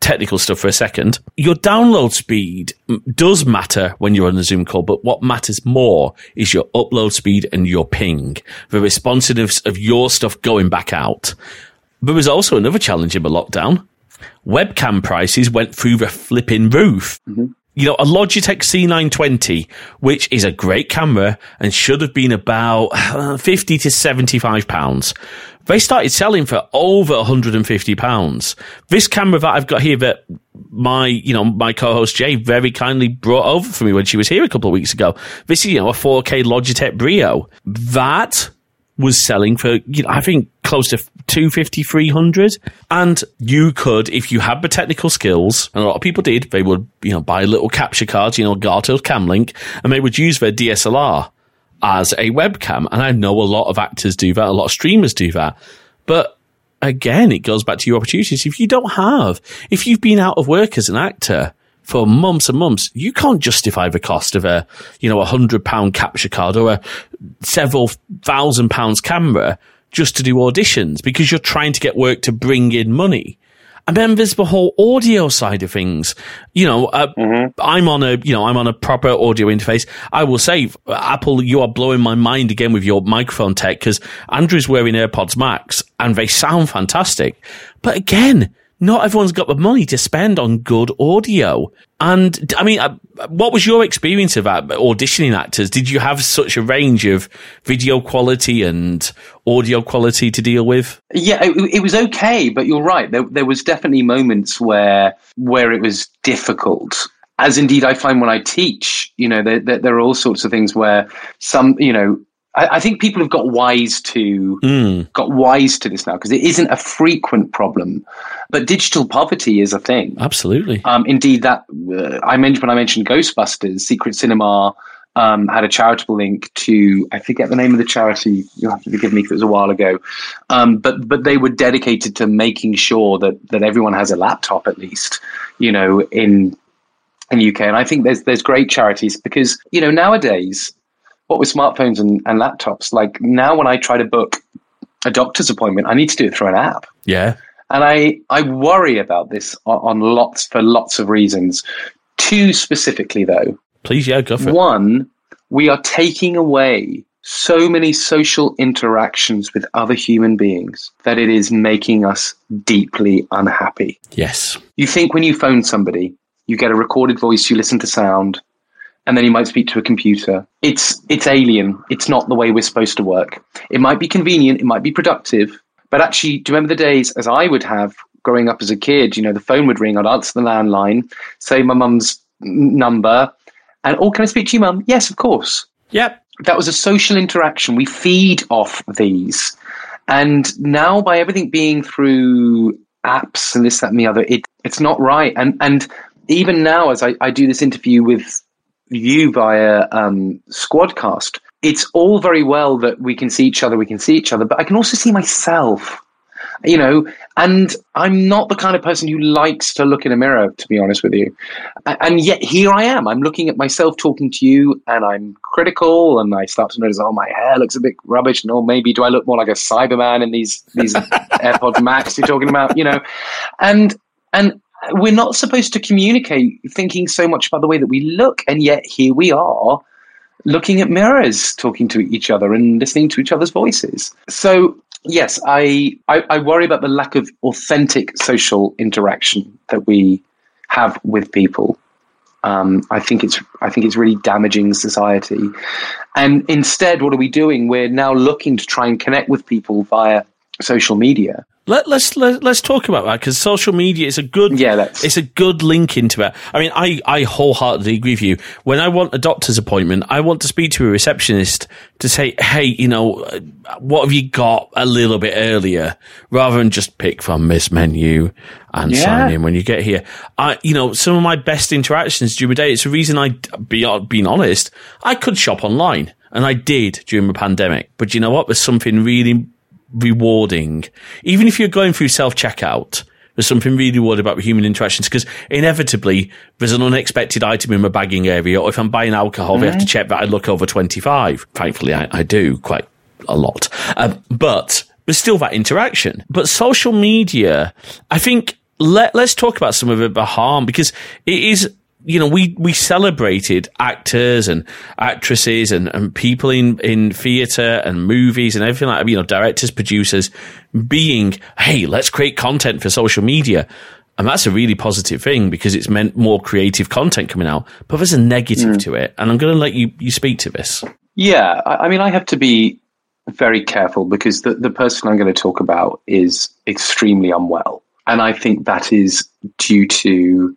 technical stuff for a second. Your download speed does matter when you're on a Zoom call, but what matters more is your upload speed and your ping, the responsiveness of your stuff going back out. There was also another challenge in the lockdown. Webcam prices went through the flipping roof. Mm-hmm you know, a Logitech C920, which is a great camera and should have been about uh, 50 to 75 pounds, they started selling for over 150 pounds. This camera that I've got here that my, you know, my co-host Jay very kindly brought over for me when she was here a couple of weeks ago. This is, you know, a 4K Logitech Brio. That was selling for, you know, I think close to 250, 300. And you could, if you had the technical skills, and a lot of people did, they would, you know, buy little capture cards, you know, Elgato Camlink, and they would use their DSLR as a webcam. And I know a lot of actors do that, a lot of streamers do that. But again, it goes back to your opportunities. If you don't have, if you've been out of work as an actor for months and months, you can't justify the cost of a, you know, a hundred pound capture card or a several thousand pounds camera just to do auditions because you're trying to get work to bring in money. And then there's the whole audio side of things. You know, uh, mm-hmm. I'm on a, you know, I'm on a proper audio interface. I will say, Apple, you are blowing my mind again with your microphone tech because Andrew's wearing AirPods Max and they sound fantastic. But again, not everyone's got the money to spend on good audio. And I mean, uh, what was your experience of that, auditioning actors? Did you have such a range of video quality and audio quality to deal with? Yeah, it, it was okay, but you're right. There, there was definitely moments where where it was difficult as indeed I find when I teach, you know, there, there, there, are all sorts of things where some, you know, I, I think people have got wise to mm. got wise to this now because it isn't a frequent problem, but digital poverty is a thing. Absolutely. Um, indeed, that uh, I mentioned when I mentioned Ghostbusters, Secret Cinema. Um, had a charitable link to I forget the name of the charity. You'll have to forgive me if it was a while ago, um, but but they were dedicated to making sure that that everyone has a laptop at least, you know, in in UK. And I think there's there's great charities because you know nowadays what with smartphones and, and laptops, like now when I try to book a doctor's appointment, I need to do it through an app. Yeah. And I, I worry about this on, on lots for lots of reasons. Two specifically, though. Please, yeah, go for it. One, we are taking away so many social interactions with other human beings that it is making us deeply unhappy. Yes. You think when you phone somebody, you get a recorded voice, you listen to sound, and then you might speak to a computer. It's it's alien. It's not the way we're supposed to work. It might be convenient, it might be productive, but actually, do you remember the days as I would have growing up as a kid? You know, the phone would ring, I'd answer the landline, say my mum's number, and oh, can I speak to you, mum? Yes, of course. Yep. That was a social interaction. We feed off these. And now by everything being through apps and this, that, and the other, it, it's not right. And and even now, as I, I do this interview with you via um, Squadcast, it's all very well that we can see each other, we can see each other, but I can also see myself, you know, and I'm not the kind of person who likes to look in a mirror, to be honest with you. And yet here I am. I'm looking at myself talking to you and I'm critical and I start to notice, oh, my hair looks a bit rubbish. And oh, maybe do I look more like a Cyberman in these, these AirPods Max you're talking about, you know? And, and we're not supposed to communicate thinking so much about the way that we look, and yet here we are looking at mirrors, talking to each other and listening to each other's voices. So yes, I, I, I worry about the lack of authentic social interaction that we have with people. Um, I think it's I think it's really damaging society. And instead, what are we doing? We're now looking to try and connect with people via social media. Let, let's let, let's talk about that because social media is a good yeah it's a good link into it. I mean, I I wholeheartedly agree with you. When I want a doctor's appointment, I want to speak to a receptionist to say, hey, you know, what have you got a little bit earlier, rather than just pick from this menu and yeah. sign in when you get here. I, you know, some of my best interactions during the day. It's the reason I, be being honest, I could shop online. And I did during the pandemic. But you know what? There's something really rewarding. Even if you're going through self checkout, there's something really rewarding about human interactions because inevitably there's an unexpected item in my bagging area. Or if I'm buying alcohol, mm-hmm. they have to check that I look over 25. Thankfully, I, I do quite a lot. Uh, but there's still that interaction. But social media, I think let, let's talk about some of the harm because it is you know, we, we celebrated actors and actresses and, and people in, in theatre and movies and everything like that, you know, directors, producers being, hey, let's create content for social media. And that's a really positive thing because it's meant more creative content coming out. But there's a negative mm. to it. And I'm going to let you, you speak to this. Yeah. I, I mean, I have to be very careful because the, the person I'm going to talk about is extremely unwell. And I think that is due to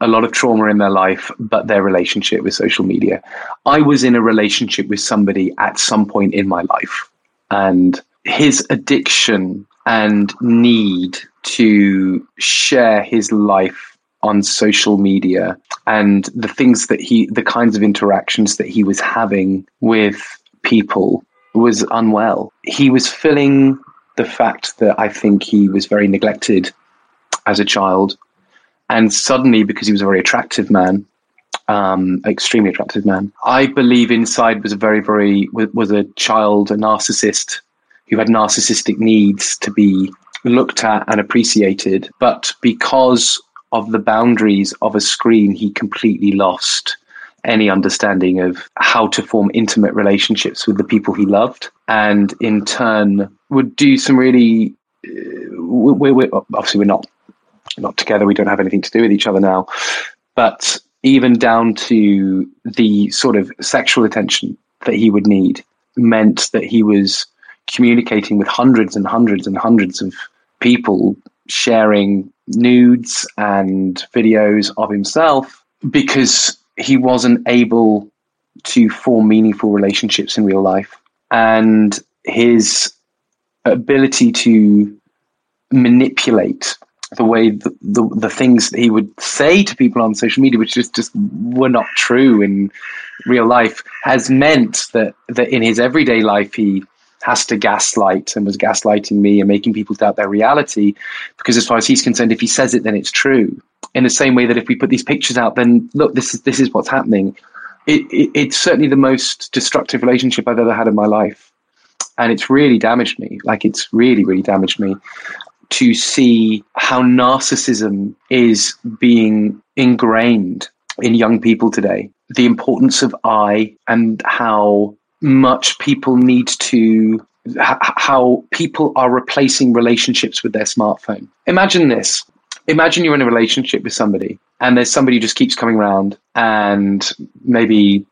a lot of trauma in their life, but their relationship with social media. I was in a relationship with somebody at some point in my life, and his addiction and need to share his life on social media and the things that he, the kinds of interactions that he was having with people was unwell. He was filling the fact that I think he was very neglected as a child and suddenly, because he was a very attractive man, um, extremely attractive man, I believe inside was a very, very was a child, a narcissist who had narcissistic needs to be looked at and appreciated, but because of the boundaries of a screen, he completely lost any understanding of how to form intimate relationships with the people he loved, and in turn would do some really. Uh, we, we, obviously, we're not not together. We don't have anything to do with each other now, but even down to the sort of sexual attention that he would need meant that he was communicating with hundreds and hundreds and hundreds of people sharing nudes and videos of himself because he wasn't able to form meaningful relationships in real life. And his ability to manipulate the way the, the, the, things he would say to people on social media, which just, just were not true in real life, has meant that, that in his everyday life he has to gaslight and was gaslighting me and making people doubt their reality. Because as far as he's concerned, if he says it, then it's true. In the same way that if we put these pictures out, then look, this is this is what's happening. It, it, it's certainly the most destructive relationship I've ever had in my life, and it's really damaged me. Like it's really, really damaged me to see how narcissism is being ingrained in young people today. The importance of I and how much people need to how people are replacing relationships with their smartphone. Imagine this. Imagine you're in a relationship with somebody and there's somebody who just keeps coming around and maybe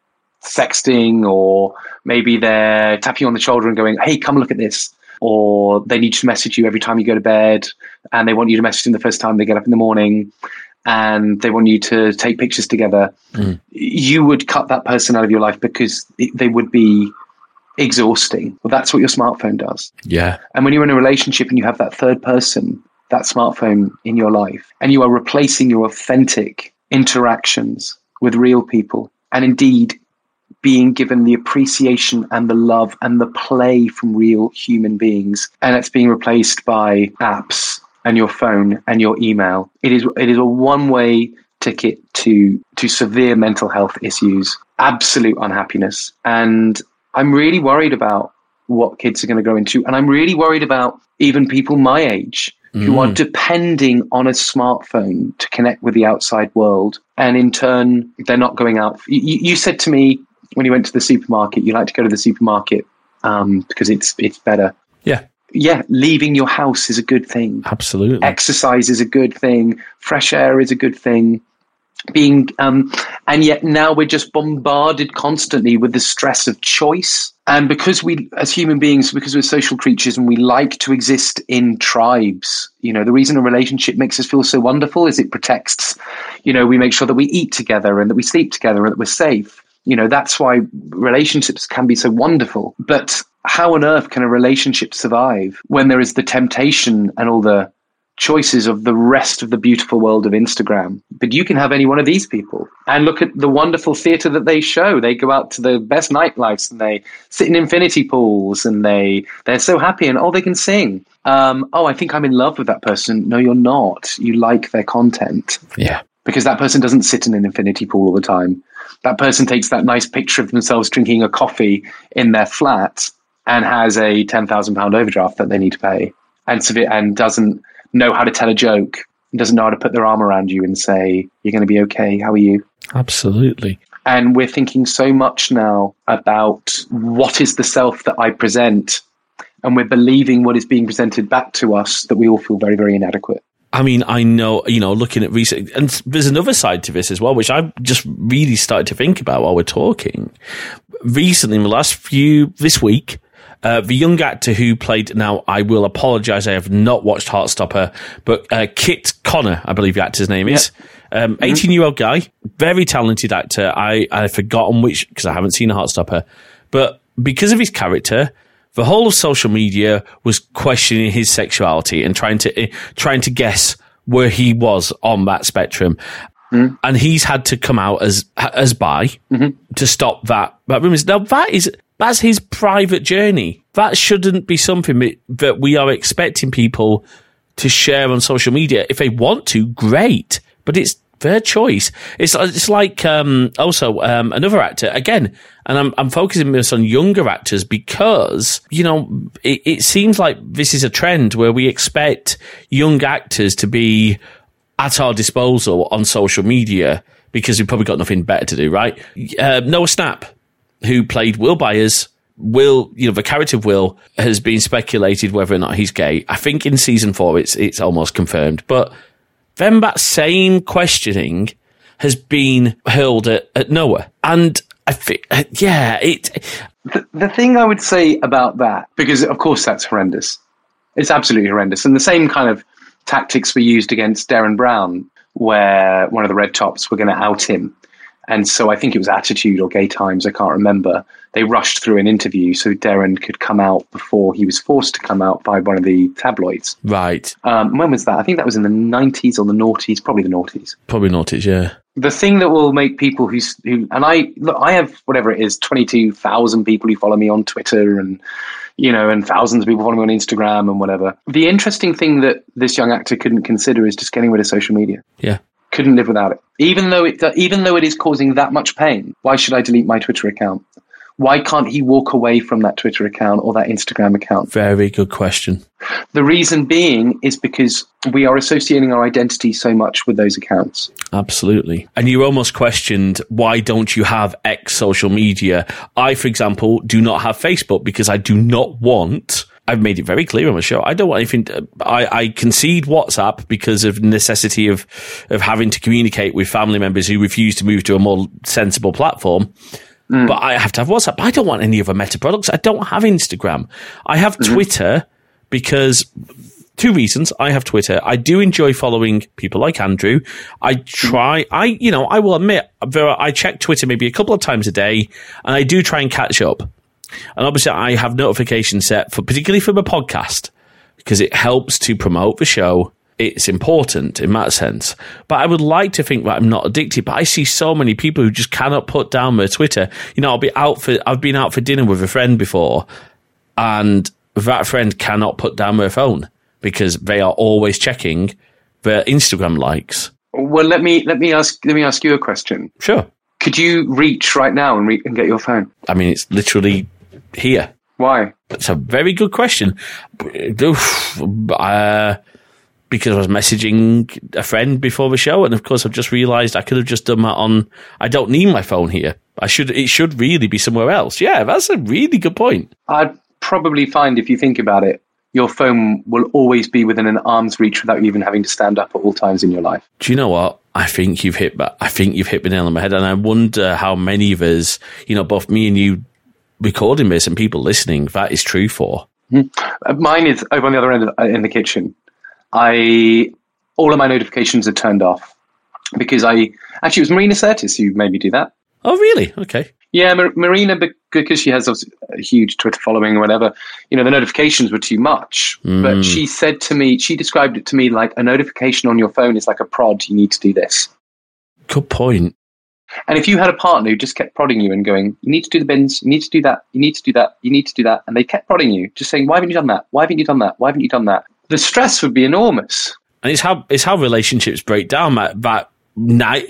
sexting or maybe they're tapping on the shoulder and going, Hey, come look at this or they need to message you every time you go to bed and they want you to message them the first time they get up in the morning and they want you to take pictures together, mm. you would cut that person out of your life because they would be exhausting. Well, that's what your smartphone does. Yeah. And when you're in a relationship and you have that third person, that smartphone in your life, and you are replacing your authentic interactions with real people, and indeed being given the appreciation and the love and the play from real human beings. And it's being replaced by apps and your phone and your email. It is it is a one way ticket to to severe mental health issues, absolute unhappiness. And I'm really worried about what kids are going to go into. And I'm really worried about even people my age who are mm. depending on a smartphone to connect with the outside world. And in turn, they're not going out. You, you said to me when you went to the supermarket, you like to go to the supermarket um, because it's it's better. Yeah. Yeah, leaving your house is a good thing. Absolutely. Exercise is a good thing. Fresh air is a good thing. Being um, and yet now we're just bombarded constantly with the stress of choice. And because we, as human beings, because we're social creatures and we like to exist in tribes, you know, the reason a relationship makes us feel so wonderful is it protects, you know, we make sure that we eat together and that we sleep together and that we're safe you know, that's why relationships can be so wonderful. But how on earth can a relationship survive when there is the temptation and all the choices of the rest of the beautiful world of Instagram. But you can have any one of these people and look at the wonderful theatre that they show. They go out to the best nightlives and they sit in infinity pools and they they're so happy and oh they can sing. Um, oh, I think I'm in love with that person. No, you're not. You like their content. Yeah. Because that person doesn't sit in an infinity pool all the time that person takes that nice picture of themselves drinking a coffee in their flat and has a ten thousand pound overdraft that they need to pay, and and doesn't know how to tell a joke, doesn't know how to put their arm around you and say, "You're going to be okay. How are you?" Absolutely. And we're thinking so much now about what is the self that I present, and we're believing what is being presented back to us that we all feel very, very inadequate. I mean, I know, you know, looking at recent, and there's another side to this as well, which I've just really started to think about while we're talking. Recently, in the last few, this week, uh, the young actor who played, now I will apologize, I have not watched Heartstopper, but uh, Kit Connor, I believe the actor's name is. Um, 18 mm-hmm. year old guy, very talented actor. I, I've forgotten which, because I haven't seen Heartstopper, but because of his character, the whole of social media was questioning his sexuality and trying to eh, trying to guess where he was on that spectrum. Mm. And he's had to come out as as bi mm-hmm. to stop that that rumors. Now that is that's his private journey. That shouldn't be something that we are expecting people to share on social media. If they want to, great. But it's Fair choice. It's it's like um, also um, another actor again, and I'm I'm focusing this on younger actors because you know it, it seems like this is a trend where we expect young actors to be at our disposal on social media because we've probably got nothing better to do, right? Uh, Noah Schnapp, who played Will Byers, Will, you know, the character of Will has been speculated whether or not he's gay. I think in season four it's it's almost confirmed, but then that same questioning has been hurled at, at Noah. And I think, yeah, it. The, the thing I would say about that, because of course that's horrendous. It's absolutely horrendous. And the same kind of tactics were used against Derren Brown, where one of the Red Tops were going to out him. And so I think it was Attitude or Gay Times, I can't remember. They rushed through an interview so Derren could come out before he was forced to come out by one of the tabloids. Right. Um, when was that? I think that was in the 90s or the noughties, probably the noughties. Probably noughties, yeah. The thing that will make people who, who and I, look, I have whatever it is, 22,000 people who follow me on Twitter and, you know, and thousands of people follow me on Instagram and whatever. The interesting thing that this young actor couldn't consider is just getting rid of social media. Yeah couldn't live without it. Even though it, even though it is causing that much pain, why should I delete my Twitter account? Why can't he walk away from that Twitter account or that Instagram account? Very good question. The reason being is because we are associating our identity so much with those accounts. Absolutely. And you almost questioned why don't you have X social media? I, for example, do not have Facebook because I do not want I've made it very clear on the show. I don't want anything. To, I, I concede WhatsApp because of necessity of of having to communicate with family members who refuse to move to a more sensible platform. Mm. But I have to have WhatsApp. I don't want any other Meta products. I don't have Instagram. I have mm-hmm. Twitter because two reasons. I have Twitter. I do enjoy following people like Andrew. I try, I, you know, I will admit, Vera, I check Twitter maybe a couple of times a day and I do try and catch up. And obviously, I have notifications set for particularly for my podcast because it helps to promote the show. It's important in that sense. But I would like to think that I'm not addicted. But I see so many people who just cannot put down their Twitter. You know, I'll be out for, I've been out for dinner with a friend before, and that friend cannot put down their phone because they are always checking their Instagram likes. Well, let me let me ask let me ask you a question. Sure. Could you reach right now and, re- and get your phone? I mean, it's literally here? Why? That's a very good question. Uh, because I was messaging a friend before the show, and of course, I've just realised I could have just done that on. I don't need my phone here. I should. It should really be somewhere else. Yeah, that's a really good point. I'd probably find if you think about it, your phone will always be within an arm's reach without you even having to stand up at all times in your life. Do you know what? I think you've hit. I think you've hit the nail on the head, and I wonder how many of us, you know, both me and you recording this and people listening, that is true for. Mm-hmm. Mine is over on the other end of, uh, in the kitchen. I all of my notifications are turned off because I actually it was Marina Sirtis who made me do that. Oh, really? Okay. Yeah, Mar- Marina, because she has a huge Twitter following or whatever, you know, the notifications were too much. Mm. But she said to me, she described it to me like a notification on your phone is like a prod. You need to do this. Good point. And if you had a partner who just kept prodding you and going, you need to do the bins, you need to do that, you need to do that, you need to do that, and they kept prodding you, just saying, why haven't you done that? Why haven't you done that? Why haven't you done that? The stress would be enormous. And it's how it's how relationships break down. That, that na-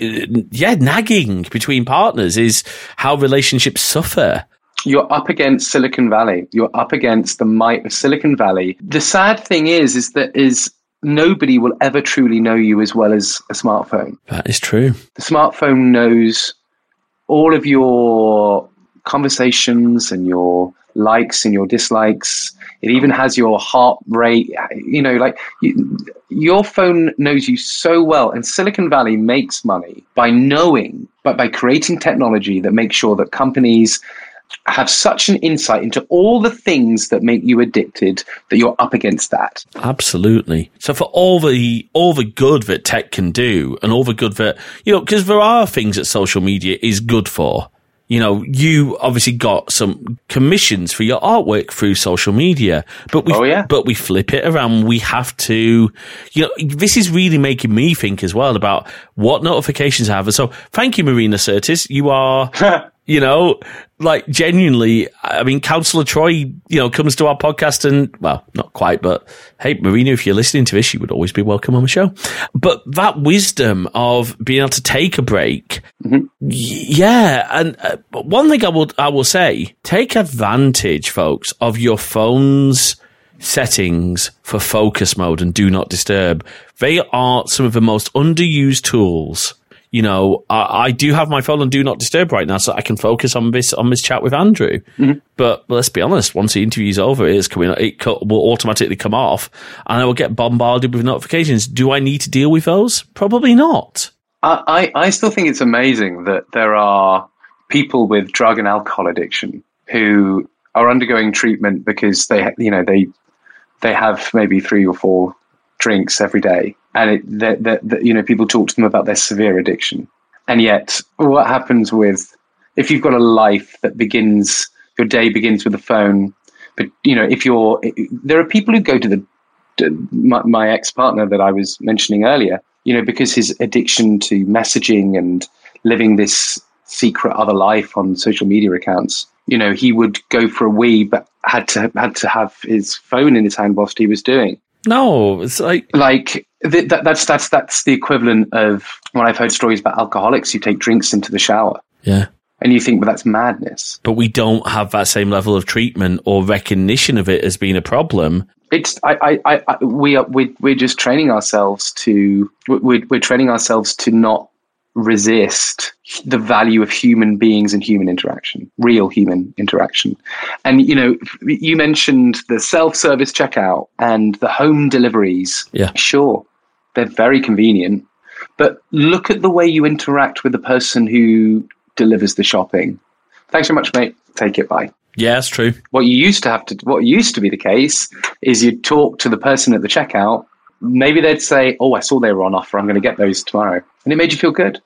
yeah, nagging between partners is how relationships suffer. You're up against Silicon Valley. You're up against the might of Silicon Valley. The sad thing is, is that is nobody will ever truly know you as well as a smartphone. That is true. The smartphone knows all of your conversations and your likes and your dislikes. It even has your heart rate. You know, like you, your phone knows you so well. And Silicon Valley makes money by knowing, but by creating technology that makes sure that companies have such an insight into all the things that make you addicted that you're up against that. Absolutely. So for all the all the good that tech can do and all the good that you know because there are things that social media is good for. You know, you obviously got some commissions for your artwork through social media, but we, oh, yeah. but we flip it around. We have to, you know, this is really making me think as well about what notifications I have. And so thank you, Marina Sirtis. You are You know, like genuinely, I mean, Counselor Troi, you know, comes to our podcast and, well, not quite, but hey, Marina, if you're listening to this, you would always be welcome on the show. But that wisdom of being able to take a break, mm-hmm. yeah. And uh, one thing I will, I will say, take advantage, folks, of your phone's settings for focus mode and do not disturb. They are some of the most underused tools you know, I, I, do have my phone on do not disturb right now, so I can focus on this on this chat with Andrew. Mm-hmm. But let's be honest, once the interview is over, it's coming, it will automatically come off, and I will get bombarded with notifications. Do I need to deal with those? Probably not. I, I still think it's amazing that there are people with drug and alcohol addiction who are undergoing treatment because they, you know, they they have maybe three or four drinks every day and it, that, that, that, you know people talk to them about their severe addiction. And yet what happens with if you've got a life that begins your day begins with a phone but you know if you're there are people who go to the my, my ex-partner that i was mentioning earlier you know because his addiction to messaging and living this secret other life on social media accounts you know he would go for a wee but had to had to have his phone in his hand whilst he was doing no, it's like like th- that, that's that's that's the equivalent of when I've heard stories about alcoholics who take drinks into the shower. Yeah. And you think, well, that's madness. But we don't have that same level of treatment or recognition of it as being a problem. It's I, I, I we are we, we're just training ourselves to we're, we're training ourselves to not resist the value of human beings and human interaction, real human interaction. And, you know, you mentioned the self service checkout and the home deliveries. Yeah. Sure, they're very convenient. But look at the way you interact with the person who delivers the shopping. Thanks so much, mate. Take it. Bye. Yeah, that's true. What you used to have to, what used to be the case is you'd talk to the person at the checkout. Maybe they'd say, "Oh, I saw they were on offer. I'm going to get those tomorrow," and it made you feel good.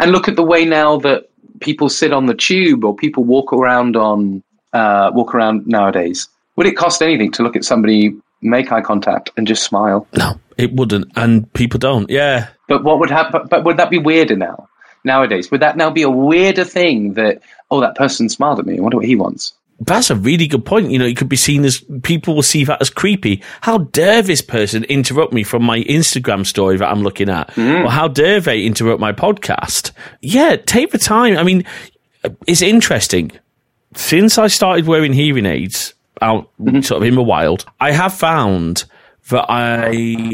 And look at the way now that people sit on the tube or people walk around on uh, walk around nowadays. Would it cost anything to look at somebody, make eye contact, and just smile? No, it wouldn't, and people don't. Yeah, but what would happen? But, would that be weirder now? Nowadays, would that now be a weirder thing that oh that person smiled at me? I wonder what he wants. That's a really good point. You know, it could be seen as people will see that as creepy. How dare this person interrupt me from my Instagram story that I'm looking at? Mm. Or how dare they interrupt my podcast? Yeah, take the time. I mean, it's interesting. Since I started wearing hearing aids out mm-hmm. sort of in the wild, I have found that I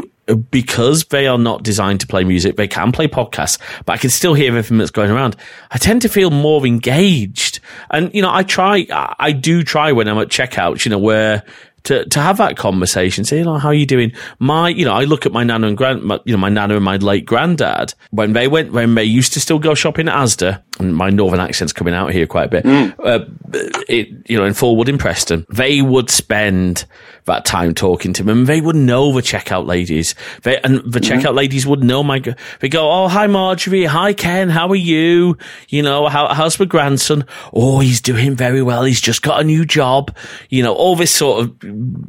because they are not designed to play music, they can play podcasts, but I can still hear everything that's going around. I tend to feel more engaged. And, you know, I try, I do try when I'm at checkouts, you know, where to, to have that conversation, say, you know, how are you doing? My, you know, I look at my nana and grand, my, you know, my nana and my late granddad when they went, when they used to still go shopping at Asda, and my northern accent's coming out here quite a bit, mm. uh, it, you know, in Fulwood in Preston, they would spend that time talking to them. They would know the checkout ladies. They, and the mm-hmm. checkout ladies would know my, they go, Oh, hi, Marjorie. Hi, Ken. How are you? You know, how, how's my grandson? Oh, he's doing very well. He's just got a new job. You know, all this sort of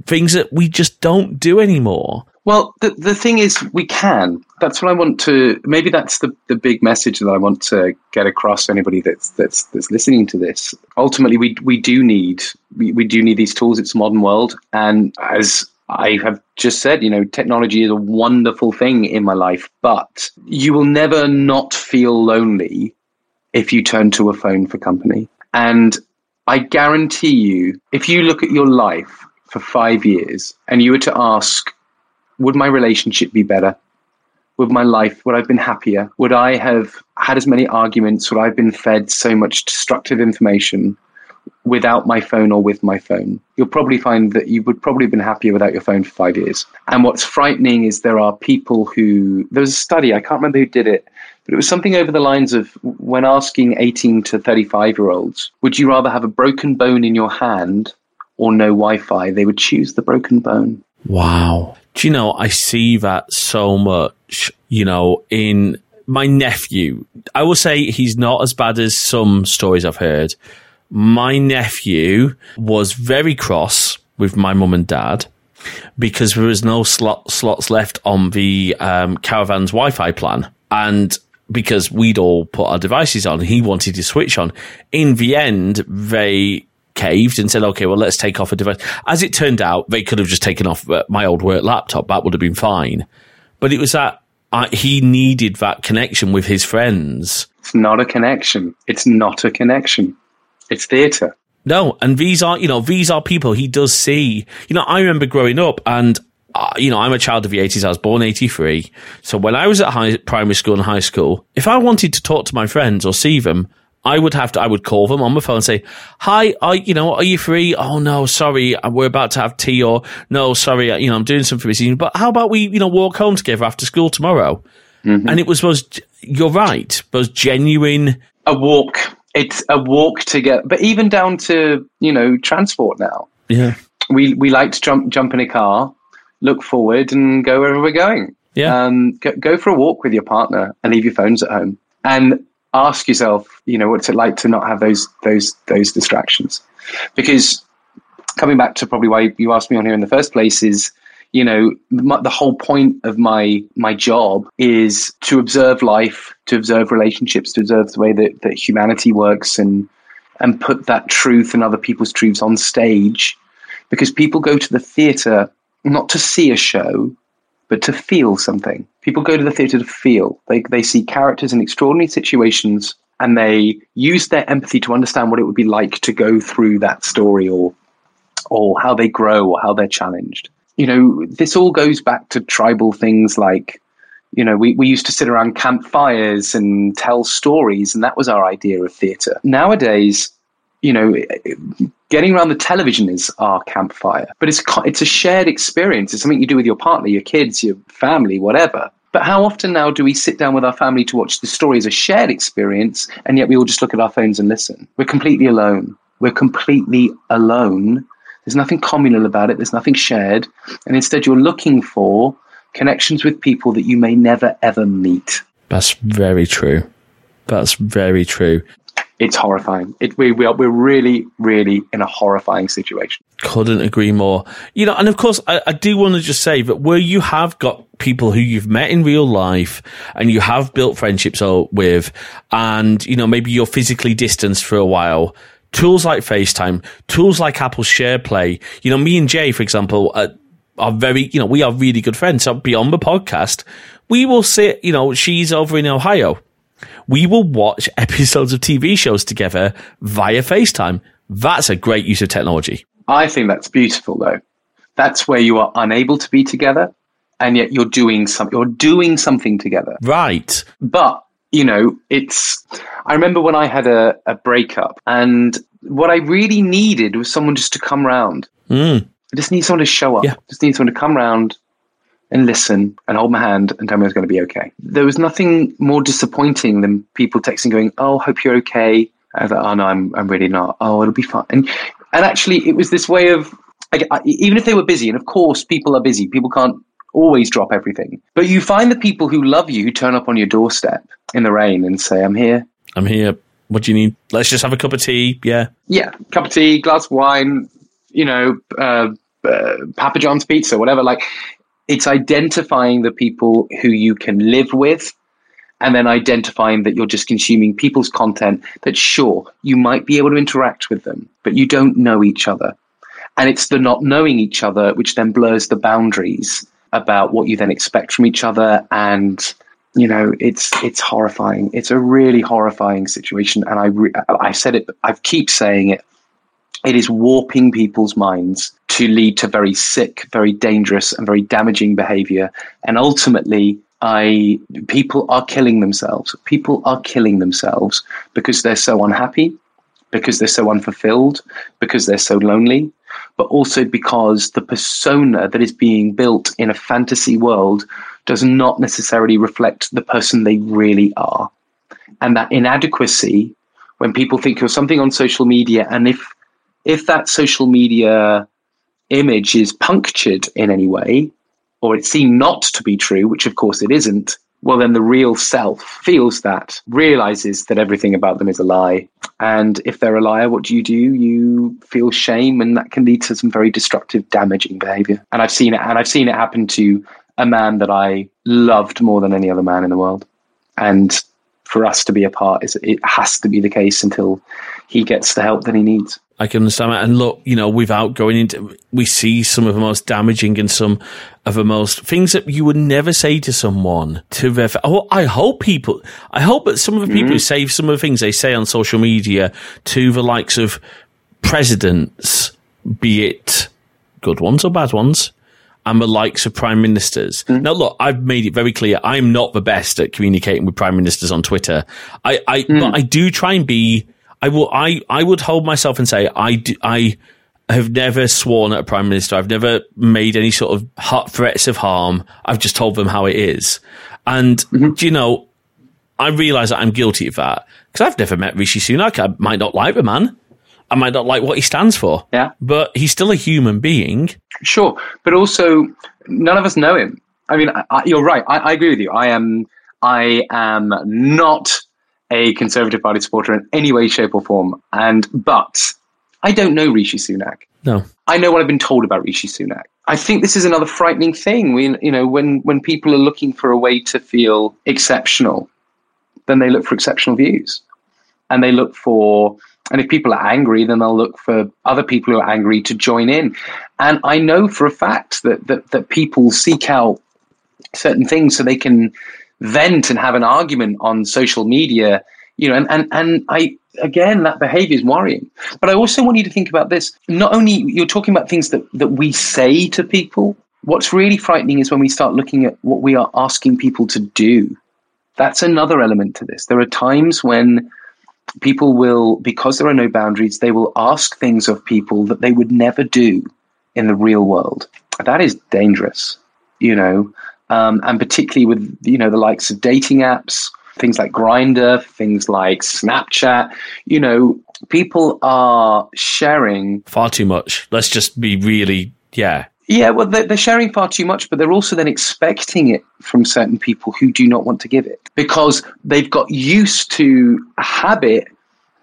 things that we just don't do anymore. Well, the, the thing is, we can. That's what I want to. Maybe that's the, the big message that I want to get across to anybody that's that's that's listening to this. Ultimately, we we do need we, we do need these tools. It's a modern world, and as I have just said, you know, technology is a wonderful thing in my life, but you will never not feel lonely if you turn to a phone for company. And I guarantee you, if you look at your life for five years and you were to ask would my relationship be better? Would my life, would I have been happier? Would I have had as many arguments? Would I have been fed so much destructive information without my phone or with my phone? You'll probably find that you would probably have been happier without your phone for five years. And what's frightening is there are people who, there was a study, I can't remember who did it, but it was something over the lines of when asking 18 to 35 year olds, would you rather have a broken bone in your hand or no Wi Fi? They would choose the broken bone. Wow. Do you know, I see that so much, you know, in my nephew. I will say he's not as bad as some stories I've heard. My nephew was very cross with my mum and dad because there was no slot, slots left on the um, caravan's Wi Fi plan. And because we'd all put our devices on. He wanted to switch on. In the end, they caved and said, okay, well, let's take off a device. As it turned out, they could have just taken off uh, my old work laptop. That would have been fine. But it was that uh, he needed that connection with his friends. It's not a connection. It's not a connection. It's theatre. No, and these are, you know, these are people he does see. You know, I remember growing up and uh, you know, I'm a child of the 80s. I was born 83. So when I was at high, primary school and high school, if I wanted to talk to my friends or see them, I would have to, I would call them on my phone and say, hi, are, you know, are you free? Oh no, sorry. Uh, we're about to have tea or no, sorry. Uh, you know, I'm doing something for this evening, but how about we, you know, walk home together after school tomorrow? Mm-hmm. And it was, was, you're right, was genuine. A walk. It's a walk together, but even down to, you know, transport now. Yeah. We, we like to jump, jump in a car look forward and go wherever we're going. Yeah. Um, go, go for a walk with your partner and leave your phones at home and ask yourself, you know, what's it like to not have those those those distractions? Because coming back to probably why you asked me on here in the first place is, you know, my, the whole point of my my job is to observe life, to observe relationships, to observe the way that, that humanity works, and and put that truth and other people's truths on stage, because people go to the theatre not to see a show, but to feel something. People go to the theatre to feel. They, they see characters in extraordinary situations and they use their empathy to understand what it would be like to go through that story or, or how they grow or how they're challenged. You know, this all goes back to tribal things like, you know, we, we used to sit around campfires and tell stories, and that was our idea of theatre. Nowadays, you know, getting around the television is our campfire, but it's it's a shared experience. It's something you do with your partner, your kids, your family, whatever. But how often now do we sit down with our family to watch the story as a shared experience, and yet we all just look at our phones and listen? We're completely alone. We're completely alone. There's nothing communal about it. There's nothing shared, and instead you're looking for connections with people that you may never ever meet. That's very true. That's very true it's horrifying. It, we, we are, we're really, really in a horrifying situation. Couldn't agree more. You know, and of course, I, I do want to just say that where you have got people who you've met in real life and you have built friendships with, and, you know, maybe you're physically distanced for a while, tools like FaceTime, tools like Apple SharePlay, you know, me and Jay, for example, uh, are very, you know, we are really good friends. So beyond the podcast, we will sit, you know, she's over in Ohio we will watch episodes of TV shows together via FaceTime. That's a great use of technology. I think that's beautiful though. That's where you are unable to be together and yet you're doing some you're doing something together. Right. But, you know, it's I remember when I had a, a breakup and what I really needed was someone just to come round. Mm. I just need someone to show up. Yeah. Just need someone to come round, and listen and hold my hand and tell me I was going to be okay. There was nothing more disappointing than people texting going, "Oh, hope you're okay." I was like, "Oh no, I'm I'm really not. Oh, it'll be fine." And and actually, it was this way of even if they were busy, and of course, people are busy. People can't always drop everything, but you find the people who love you who turn up on your doorstep in the rain and say, "I'm here. I'm here. What do you need? Let's just have a cup of tea." Yeah, yeah, cup of tea, glass of wine. You know. Uh, uh, Papa John's pizza, whatever. Like it's identifying the people who you can live with and then identifying that you're just consuming people's content that sure you might be able to interact with them but you don't know each other. And it's the not knowing each other which then blurs the boundaries about what you then expect from each other. And you know it's it's horrifying. It's a really horrifying situation. And i re- i said it i keep saying it it is warping people's minds to lead to very sick, very dangerous, and very damaging behavior. And ultimately, I people are killing themselves. People are killing themselves because they're so unhappy, because they're so unfulfilled, because they're so lonely, but also because the persona that is being built in a fantasy world does not necessarily reflect the person they really are. And that inadequacy, when people think of something on social media, and if if that social media image is punctured in any way, or it's seen not to be true, which of course it isn't, well, then the real self feels that, realizes that everything about them is a lie. And if they're a liar, what do you do? You feel shame, and that can lead to some very destructive, damaging behavior. And I've seen it, and I've seen it happen to a man that I loved more than any other man in the world. And for us to be apart. It's, it has to be the case until he gets the help that he needs. I can understand that. And look, you know, without going into, we see some of the most damaging and some of the most things that you would never say to someone to their, oh, I hope people, I hope that some of the people mm-hmm. who say some of the things they say on social media to the likes of presidents, be it good ones or bad ones, and the likes of prime ministers. Mm. Now, look, I've made it very clear I'm not the best at communicating with prime ministers on Twitter. I, I, mm. but I do try and be. I will. I, I would hold myself and say I, do, I have never sworn at a prime minister. I've never made any sort of hot threats of harm. I've just told them how it is. And mm-hmm. you know, I realise that I'm guilty of that because I've never met Rishi Sunak. I might not like the man. I might not like what he stands for. Yeah. But he's still a human being. Sure. But also, none of us know him. I mean, I, you're right. I, I, agree with you. I am, I am not a Conservative Party supporter in any way, shape, or form. And, but I don't know Rishi Sunak. No. I know what I've been told about Rishi Sunak. I think this is another frightening thing. We, you know, when, when people are looking for a way to feel exceptional, then they look for exceptional views. And they look for and if people are angry, then they'll look for other people who are angry to join in. And I know for a fact that that, that people seek out certain things so they can vent and have an argument on social media. You know, and, and, and I again that behavior is worrying. But I also want you to think about this. Not only you're talking about things that, that we say to people, what's really frightening is when we start looking at what we are asking people to do. That's another element to this. There are times when people will, because there are no boundaries, they will ask things of people that they would never do in the real world. That is dangerous, you know, um, and particularly with, you know, the likes of dating apps, things like Grindr, things like Snapchat, you know, people are sharing far too much. Let's just be really, yeah. Yeah, well, they're, sharing far too much, but they're also then expecting it from certain people who do not want to give it because they've got used to a habit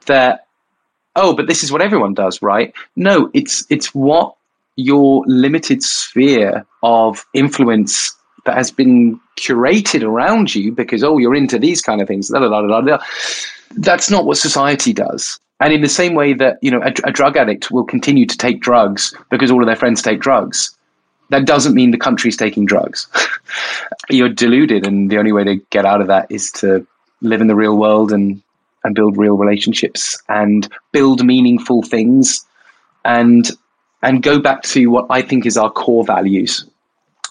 that, oh, but this is what everyone does, right? No, it's it's what your limited sphere of influence that has been curated around you because oh, you're into these kind of things. Da, da, da, That's not what society does. And in the same way that you know a, a drug addict will continue to take drugs because all of their friends take drugs, that doesn't mean the country's taking drugs. You're deluded, and the only way to get out of that is to live in the real world and and build real relationships and build meaningful things and and go back to what I think is our core values.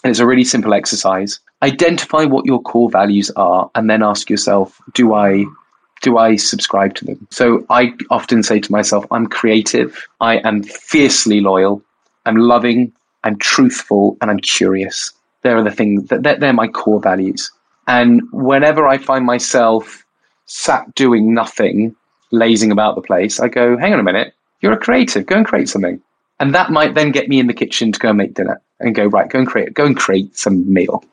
And it's a really simple exercise. Identify what your core values are and then ask yourself, do I do I subscribe to them? So I often say to myself, I'm creative, I am fiercely loyal, I'm loving, I'm truthful, and I'm curious. There are the things that they're, they're my core values. And whenever I find myself sat doing nothing, lazing about the place, I go, hang on a minute, you're a creative, go and create something. And that might then get me in the kitchen to go and make dinner and go, right, go and create, go and create some meal.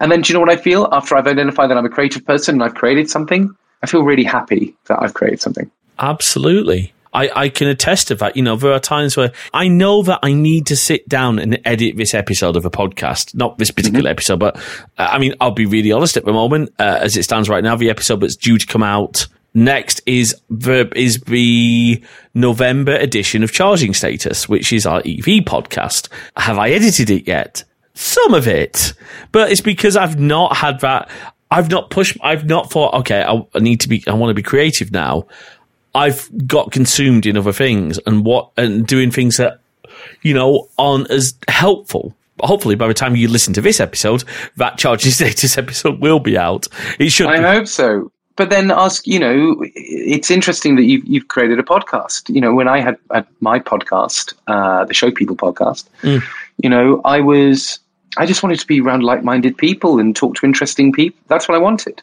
And then do you know what I feel after I've identified that I'm a creative person and I've created something? I feel really happy that I've created something. Absolutely. I, I can attest to that. You know, there are times where I know that I need to sit down and edit this episode of a podcast, not this particular mm-hmm. episode, but uh, I mean, I'll be really honest at the moment, uh, as it stands right now, the episode that's due to come out next is the, is the November edition of Charging Status, which is our EV podcast. Have I edited it yet? Some of it, but it's because I've not had that. I've not pushed. I've not thought. Okay, I, I need to be. I want to be creative now. I've got consumed in other things and what and doing things that you know aren't as helpful. Hopefully, by the time you listen to this episode, that charging status episode will be out. It should. I be. hope so. But then ask, you know, it's interesting that you've you've created a podcast. You know, when I had, had my podcast, uh, the Show People podcast, mm. you know, I was I just wanted to be around like minded people and talk to interesting people. That's what I wanted.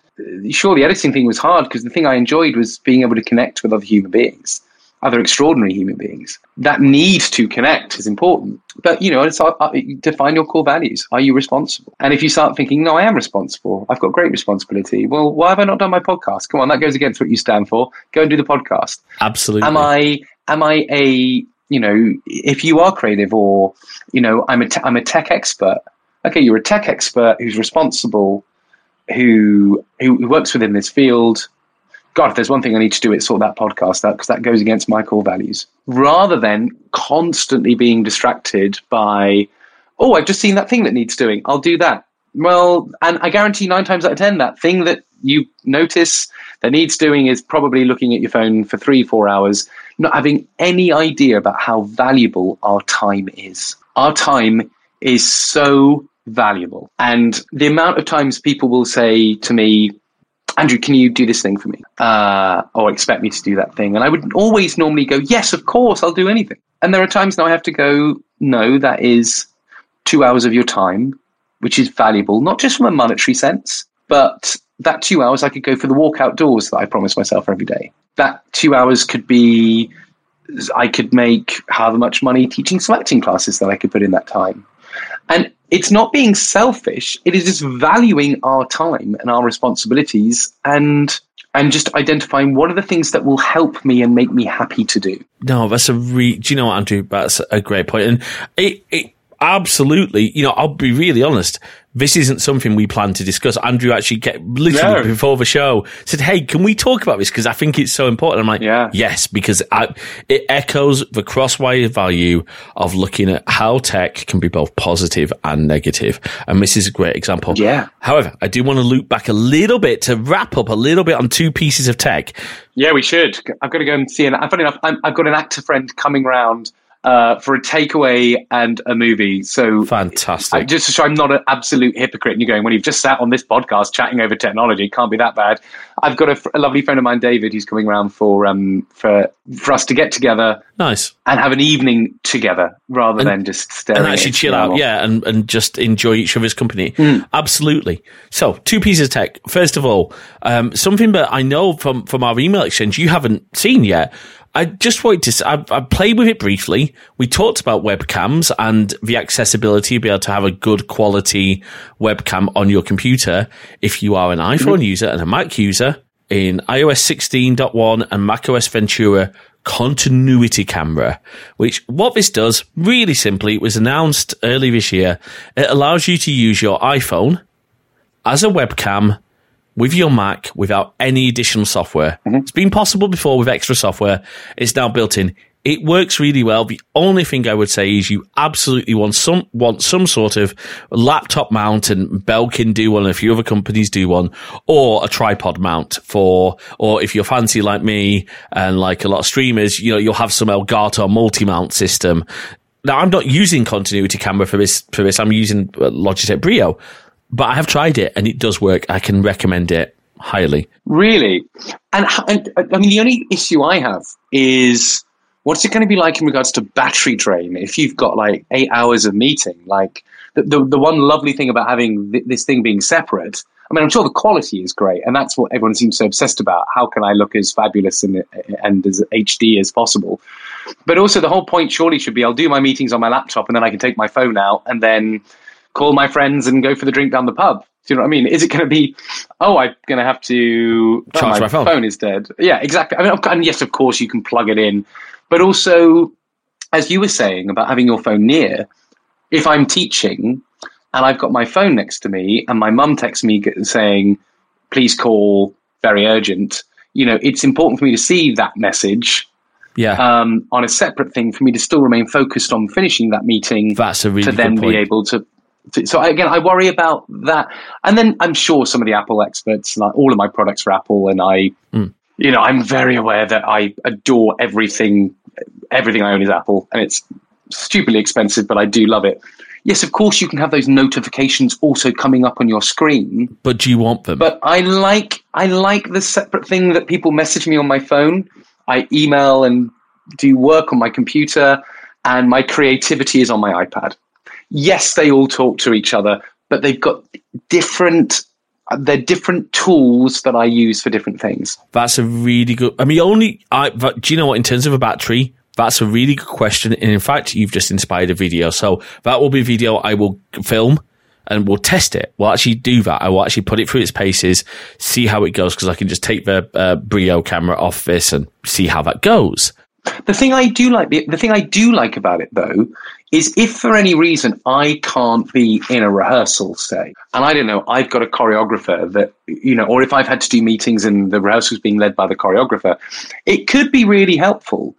Sure, the editing thing was hard because the thing I enjoyed was being able to connect with other human beings, other extraordinary human beings. That need to connect is important. But, you know, it's, uh, uh, define your core values. Are you responsible? And if you start thinking, no, I am responsible, I've got great responsibility, well, why have I not done my podcast? Come on, that goes against what you stand for. Go and do the podcast. Absolutely. Am I, am I a, you know, if you are creative or, you know, I'm a, te- I'm a tech expert okay, you're a tech expert who's responsible who who works within this field. God, if there's one thing I need to do, it's sort that podcast out because that goes against my core values. Rather than constantly being distracted by, oh, I've just seen that thing that needs doing. I'll do that. Well, and I guarantee nine times out of ten, that thing that you notice that needs doing is probably looking at your phone for three, four hours, not having any idea about how valuable our time is. Our time is so valuable. And the amount of times people will say to me, Andrew, can you do this thing for me? Uh, or expect me to do that thing? And I would always normally go, yes, of course, I'll do anything. And there are times now I have to go, no, that is two hours of your time, which is valuable, not just from a monetary sense, but that two hours I could go for the walk outdoors that I promise myself every day. That two hours could be, I could make however much money teaching some acting classes that I could put in that time. And it's not being selfish, it is just valuing our time and our responsibilities and and just identifying what are the things that will help me and make me happy to do. No, that's a re. Do you know what, Andrew? That's a great point, and it, it absolutely. You know, I'll be really honest this isn't something we plan to discuss. Andrew actually kept literally no. before the show said, "Hey, can we talk about this? Because I think it's so important." I'm like, yeah. "Yes," because I, it echoes the crosswire value of looking at how tech can be both positive and negative, and this is a great example. Yeah. However, I do want to loop back a little bit to wrap up a little bit on two pieces of tech. Yeah, we should. I've got to go and see. And funny enough, i have got an actor friend coming round uh, for a takeaway and a movie. So fantastic. I, just so I'm not an absolute hypocrite. And you're going when you've just sat on this podcast chatting over technology, can't be that bad. I've got a, a lovely friend of mine, David, who's coming around for um for for us to get together. Nice. And have an evening together rather and, than just staring and actually chill out, yeah, and, and just enjoy each other's company. Mm. Absolutely. So, two pieces of tech. First of all, um, something that I know from from our email exchange you haven't seen yet I just wanted to. I, I, played with it briefly. We talked about webcams and the accessibility, to be able to have a good quality webcam on your computer if you are an iPhone mm-hmm. user and a Mac user in iOS 16.1 and macOS Ventura continuity camera, which what this does really simply, it was announced early this year. It allows you to use your iPhone as a webcam with your Mac without any additional software. Mm-hmm. It's been possible before with extra software. It's now built in. It works really well. The only thing I would say is you absolutely want some want some sort of laptop mount, and Belkin do one, and a few other companies do one, or a tripod mount for, or if you're fancy like me and like a lot of streamers, you know, you'll have some Elgato multi mount system. Now I'm not using continuity camera for this for this. I'm using Logitech Brio but I have tried it and it does work. I can recommend it highly. Really? And, and I mean, the only issue I have is what's it going to be like in regards to battery drain if you've got like eight hours of meeting? Like the, the, the one lovely thing about having th- this thing being separate. I mean, I'm sure the quality is great, and that's what everyone seems so obsessed about. How can I look as fabulous and, and as HD as possible? But also, the whole point surely should be I'll do my meetings on my laptop, and then I can take my phone out, and then call my friends and go for the drink down the pub. Do you know what I mean? Is it going to be, oh, I'm going to have to oh, charge my, my phone. phone is dead. Yeah, exactly. I mean, and yes, of course, you can plug it in, but also, as you were saying about having your phone near, if I'm teaching and I've got my phone next to me and my mum texts me saying, please call, very urgent, you know, it's important for me to see that message yeah. Um, on a separate thing for me to still remain focused on finishing that meeting. That's a really to then be able to so again, I worry about that. And then I'm sure some of the Apple experts, like all of my products are Apple, and I, mm. you know, I'm very aware that I adore everything. Everything I own is Apple, and it's stupidly expensive, but I do love it. Yes, of course, you can have those notifications also coming up on your screen. But do you want them? But I like I like the separate thing that people message me on my phone. I email and do work on my computer, and my creativity is on my iPad yes, they all talk to each other, but they've got different they're different tools that I use for different things. That's a really good. I mean, only I. Do you know what? In terms of a battery, that's a really good question. And in fact, you've just inspired a video. So that will be a video I will film and we'll test it. We'll actually do that. I will actually put it through its paces, see how it goes, because I can just take the uh, Brio camera off this and see how that goes. The thing I do like, the, the thing I do like about it though, is if for any reason I can't be in a rehearsal, say, and I don't know, I've got a choreographer that, you know, or if I've had to do meetings and the rehearsal's being led by the choreographer, it could be really helpful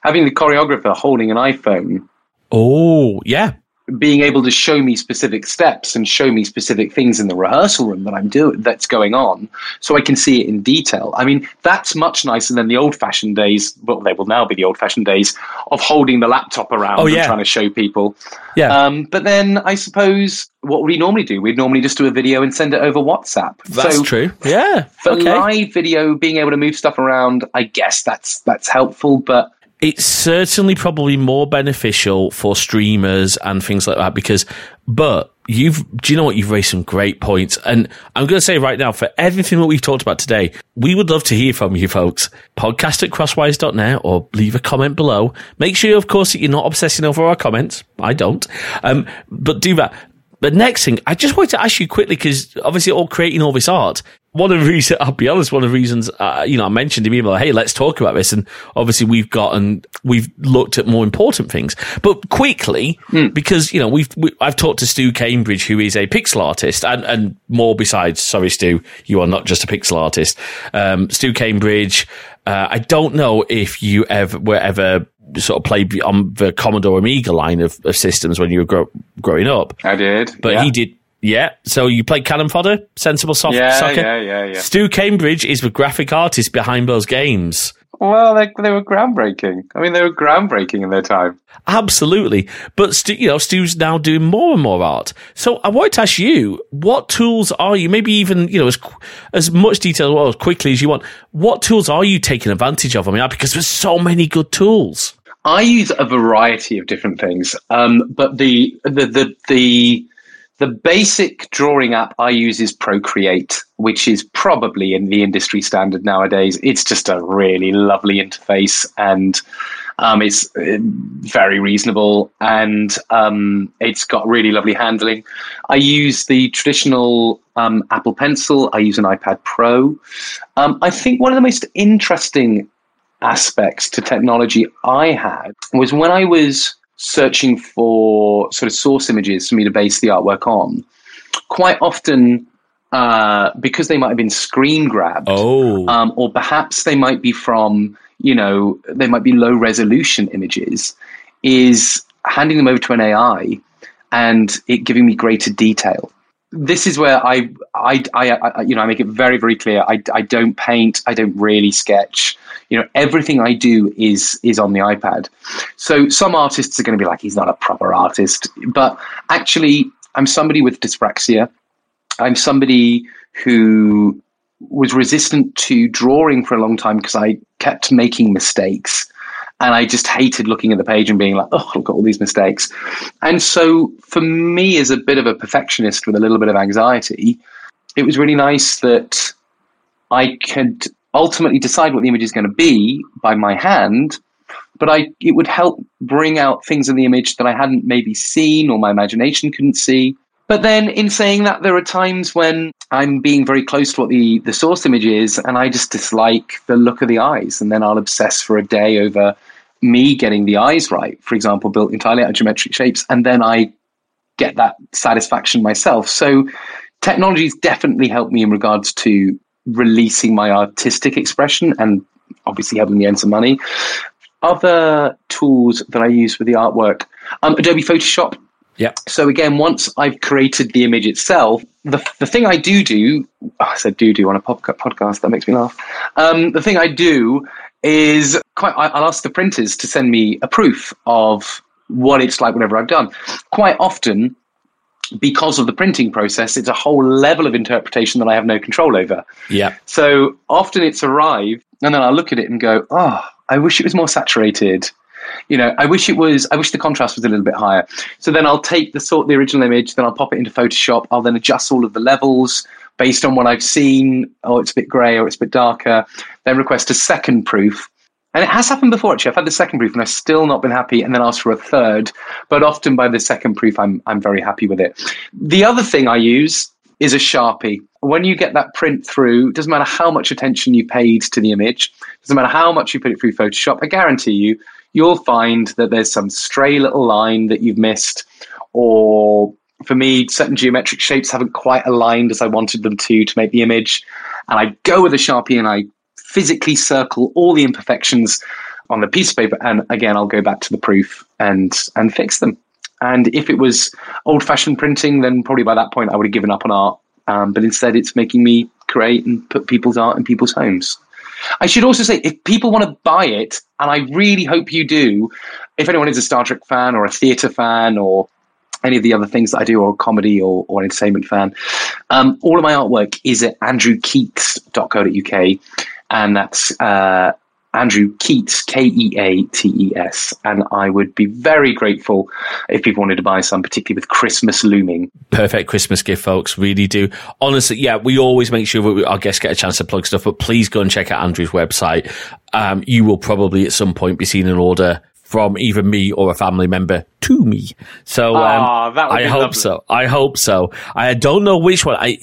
having the choreographer holding an iPhone. Oh, yeah being able to show me specific steps and show me specific things in the rehearsal room that I'm doing that's going on so I can see it in detail. I mean, that's much nicer than the old fashioned days. Well, they will now be the old fashioned days of holding the laptop around oh, yeah. and trying to show people. Yeah. Um, but then I suppose what would we normally do? We'd normally just do a video and send it over WhatsApp. That's so true. Yeah. For okay. live video, being able to move stuff around, I guess that's that's helpful. But it's certainly probably more beneficial for streamers and things like that because, but you've, do you know what? You've raised some great points. And I'm going to say right now, for everything that we've talked about today, we would love to hear from you folks. Podcast at crossedwires.net or leave a comment below. Make sure, of course, that you're not obsessing over our comments. I don't. Um, but do that. The next thing, I just wanted to ask you quickly because obviously, all creating all this art, one of the reasons, I'll be honest, one of the reasons, uh, you know, I mentioned to me, like, hey, let's talk about this. And obviously we've gotten, we've looked at more important things, but quickly, mm. because, you know, we've, we, I've talked to Stu Cambridge, who is a pixel artist and, and more besides, sorry, Stu, you are not just a pixel artist. Um, Stu Cambridge, uh, I don't know if you ever were ever sort of played on the Commodore Amiga line of, of systems when you were gro- growing up. I did. But yeah. he did yeah, so you played Cannon Fodder, Sensible soft yeah, Soccer? Yeah, yeah, yeah. Stu Cambridge is the graphic artist behind those games. Well, they, they were groundbreaking. I mean, they were groundbreaking in their time. Absolutely. But, Stu, you know, Stu's now doing more and more art. So I wanted to ask you, what tools are you, maybe even, you know, as, as much detail or as quickly as you want, what tools are you taking advantage of? I mean, because there's so many good tools. I use a variety of different things. Um, but the, the, the, the, the basic drawing app I use is Procreate, which is probably in the industry standard nowadays. It's just a really lovely interface and um, it's uh, very reasonable and um, it's got really lovely handling. I use the traditional um, Apple Pencil, I use an iPad Pro. Um, I think one of the most interesting aspects to technology I had was when I was searching for sort of source images for me to base the artwork on, quite often uh, because they might have been screen grabbed, oh. um, or perhaps they might be from, you know, they might be low resolution images, is handing them over to an AI and it giving me greater detail. This is where I, I, I, I you know, I make it very, very clear. I, I don't paint. I don't really sketch. You know everything i do is is on the ipad. So some artists are going to be like he's not a proper artist. But actually i'm somebody with dyspraxia i'm somebody who was resistant to drawing for a long time because i kept making mistakes and I just hated looking at the page and being like, oh, look at all these mistakes. And so, for me, as a bit of a perfectionist with a little bit of anxiety, it was really nice that I could ultimately decide what the image is going to be by my hand, but I it would help bring out things in the image that I hadn't maybe seen or my imagination couldn't see. But then in saying that, there are times when I'm being very close to what the, the source image is, and I just dislike the look of the eyes, and then I'll obsess for a day over me getting the eyes right, for example, built entirely out of geometric shapes, and then I get that satisfaction myself. So technology's definitely helped me in regards to releasing my artistic expression and obviously helping me earn some money. Other tools that I use for the artwork, um, Adobe Photoshop. Yeah. So again, once I've created the image itself, the, the thing I do do, oh, I said do do on a podcast, that makes me laugh. Um, the thing I do is quite, I'll ask the printers to send me a proof of what it's like whenever I've done. Quite often, because of the printing process, it's a whole level of interpretation that I have no control over. Yeah. So often it's arrived, and then I look at it and go, oh, I wish it was more saturated. You know, I wish it was. I wish the contrast was a little bit higher. So then I'll take the sort the original image, then I'll pop it into Photoshop. I'll then adjust all of the levels based on what I've seen. Oh, it's a bit grey or it's a bit darker. Then request a second proof and it has happened before, actually. I've had the second proof and I've still not been happy and then asked for a third. But often by the second proof, I'm, I'm very happy with it. The other thing I use is a Sharpie. When you get that print through, doesn't matter how much attention you paid to the image, doesn't matter how much you put it through Photoshop, I guarantee you, you'll find that there's some stray little line that you've missed, or for me, certain geometric shapes haven't quite aligned as I wanted them to to make the image. And I go with a Sharpie and I physically circle all the imperfections on the piece of paper. And again, I'll go back to the proof and and fix them. And if it was old fashioned printing, then probably by that point I would have given up on art. Um, but instead, it's making me create and put people's art in people's homes. I should also say, if people want to buy it, and I really hope you do, if anyone is a Star Trek fan or a theatre fan or any of the other things that I do, or a comedy or, or entertainment fan, um, all of my artwork is at andrewkeates.co.uk. And that's uh, Andrew Keates, K E A T E S. And I would be very grateful if people wanted to buy some, particularly with Christmas looming. Perfect Christmas gift, folks. Really do. Honestly, yeah, we always make sure that our guests get a chance to plug stuff, but please go and check out Andrew's website. Um, you will probably at some point be seeing an order from either me or a family member to me. So um, I hope lovely. so. I hope so. I don't know which one. I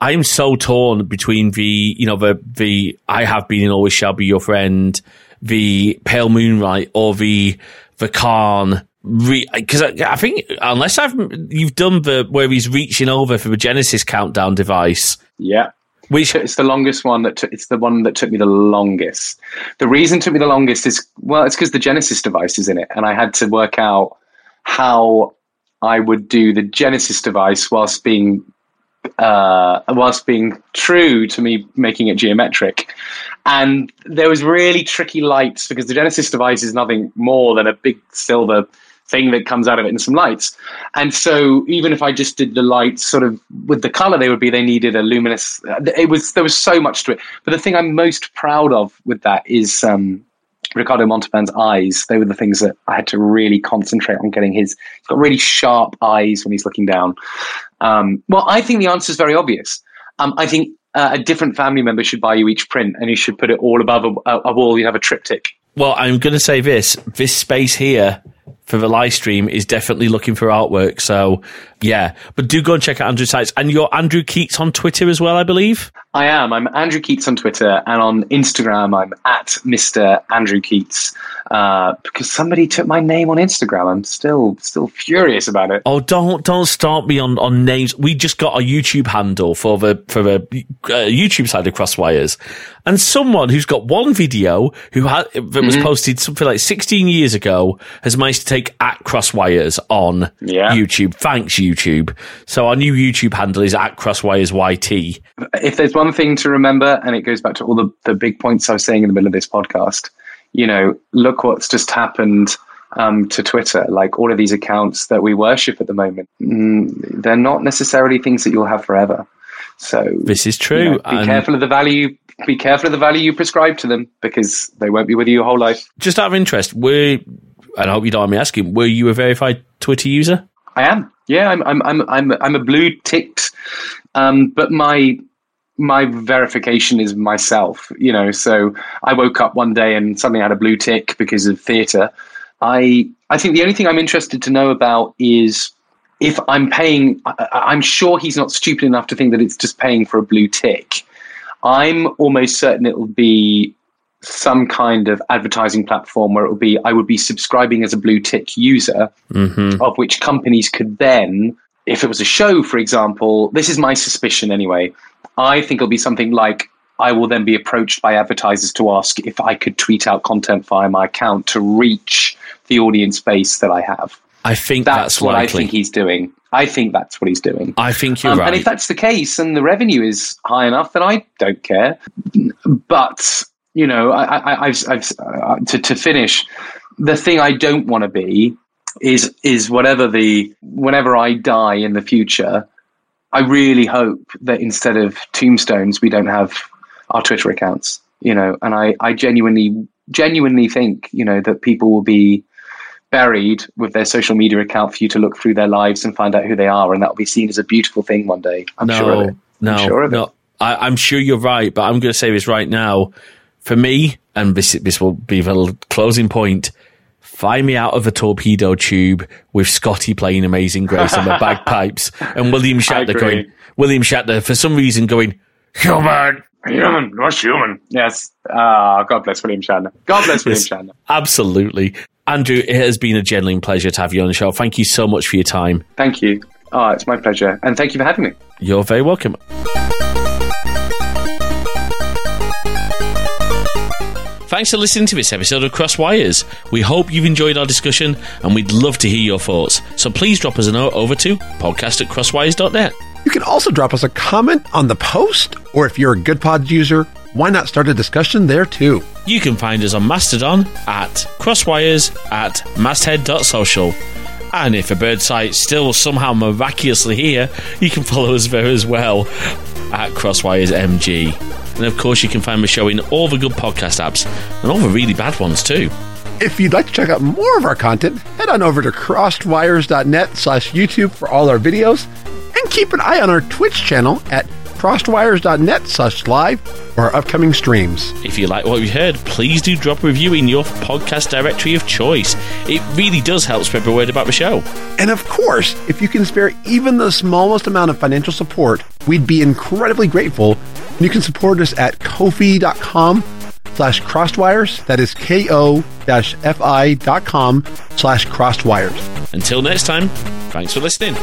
I am so torn between the you know the the I have been and always shall be your friend, the Pale Moonlight, or the the Khan. Because I, I think unless I've you've done the where he's reaching over for the Genesis countdown device. Yeah. It's the longest one that took, it's the one that took me the longest. The reason it took me the longest is well, it's because the Genesis device is in it, and I had to work out how I would do the Genesis device whilst being uh, whilst being true to me making it geometric. And there was really tricky lights because the Genesis device is nothing more than a big silver thing that comes out of it and some lights. And so even if I just did the lights sort of with the color they would be, they needed a luminous, it was, there was so much to it. But the thing I'm most proud of with that is, um, Ricardo Montalban's eyes. They were the things that I had to really concentrate on getting his. He's got really sharp eyes when he's looking down. Um, well, I think the answer is very obvious. Um, I think uh, a different family member should buy you each print, and you should put it all above a, a wall. You have a triptych. Well, I'm going to say this: this space here for the live stream is definitely looking for artwork. So yeah, but do go and check out Andrew's sites. And you're Andrew Keates on Twitter as well, I believe. I am. I'm Andrew Keates on Twitter and on Instagram. I'm at Mr. Andrew Keates uh, because somebody took my name on Instagram. I'm still still furious about it. Oh, don't don't start me on, on names. We just got a YouTube handle for the for the uh, YouTube side of Crosswires, and someone who's got one video who had that was mm-hmm. posted something like 16 years ago has managed to take at Crosswires on yeah. YouTube. Thanks, YouTube. So our new YouTube handle is at Crosswires YT. If there's one thing to remember, and it goes back to all the, the big points I was saying in the middle of this podcast, you know, look what's just happened um, to Twitter. Like all of these accounts that we worship at the moment, mm, they're not necessarily things that you'll have forever. So this is true. You know, be and careful of the value. Be careful of the value you prescribe to them because they won't be with you your whole life. Just out of interest, were and I hope you don't mind me asking, were you a verified Twitter user? I am. Yeah, I'm. I'm. I'm. I'm, I'm a blue ticked, um, but my my verification is myself. You know, so I woke up one day and suddenly I had a blue tick because of theatre. I I think the only thing I'm interested to know about is if I'm paying. I'm sure he's not stupid enough to think that it's just paying for a blue tick. I'm almost certain it will be some kind of advertising platform where it would be I would be subscribing as a blue tick user, mm-hmm. of which companies could then, if it was a show, for example, this is my suspicion anyway. I think it'll be something like I will then be approached by advertisers to ask if I could tweet out content via my account to reach the audience base that I have. I think that's, that's what likely. I think he's doing. I think that's what he's doing. I think you're um, right. And if that's the case and the revenue is high enough, then I don't care. But you know, I, have I've uh, to to finish. The thing I don't want to be is is whatever the whenever I die in the future. I really hope that instead of tombstones, we don't have our Twitter accounts. You know, and I I genuinely genuinely think you know that people will be buried with their social media account for you to look through their lives and find out who they are, and that will be seen as a beautiful thing one day. I'm no, sure of it. No, I'm sure of no. it. I, I'm sure you're right, but I'm going to say this right now for me, and this, this will be the closing point, find me out of a torpedo tube with Scotty playing Amazing Grace on the bagpipes and William Shatner going, William Shatner for some reason going, human. Human, what's human? Yes. Ah, God bless William Shatner. God bless William Yes. Shatner. Absolutely. Andrew, it has been a genuine pleasure to have you on the show. Thank you so much for your time. Thank you. Ah, it's my pleasure. And thank you for having me. You're very welcome. Thanks for listening to this episode of Crossed Wires. We hope you've enjoyed our discussion and we'd love to hear your thoughts. So please drop us a note over to podcast at crossedwires.net. You can also drop us a comment on the post, or if you're a Goodpods user, why not start a discussion there too? You can find us on Mastodon at crosswires at masthead.social. And if a bird site's still somehow miraculously here, you can follow us there as well at Crosswires MG. And of course, you can find the show in all the good podcast apps and all the really bad ones too. If you'd like to check out more of our content, head on over to crossedwires.net slash YouTube for all our videos, and keep an eye on our Twitch channel at crossedwires.net slash live for our upcoming streams. If you like what you heard, please do drop a review in your podcast directory of choice. It really does help spread the word about the show. And of course, if you can spare even the smallest amount of financial support, we'd be incredibly grateful. And you can support us at ko-fi.com slash crosswires. That is ko-fi.com slash crosswires. Until next time, thanks for listening.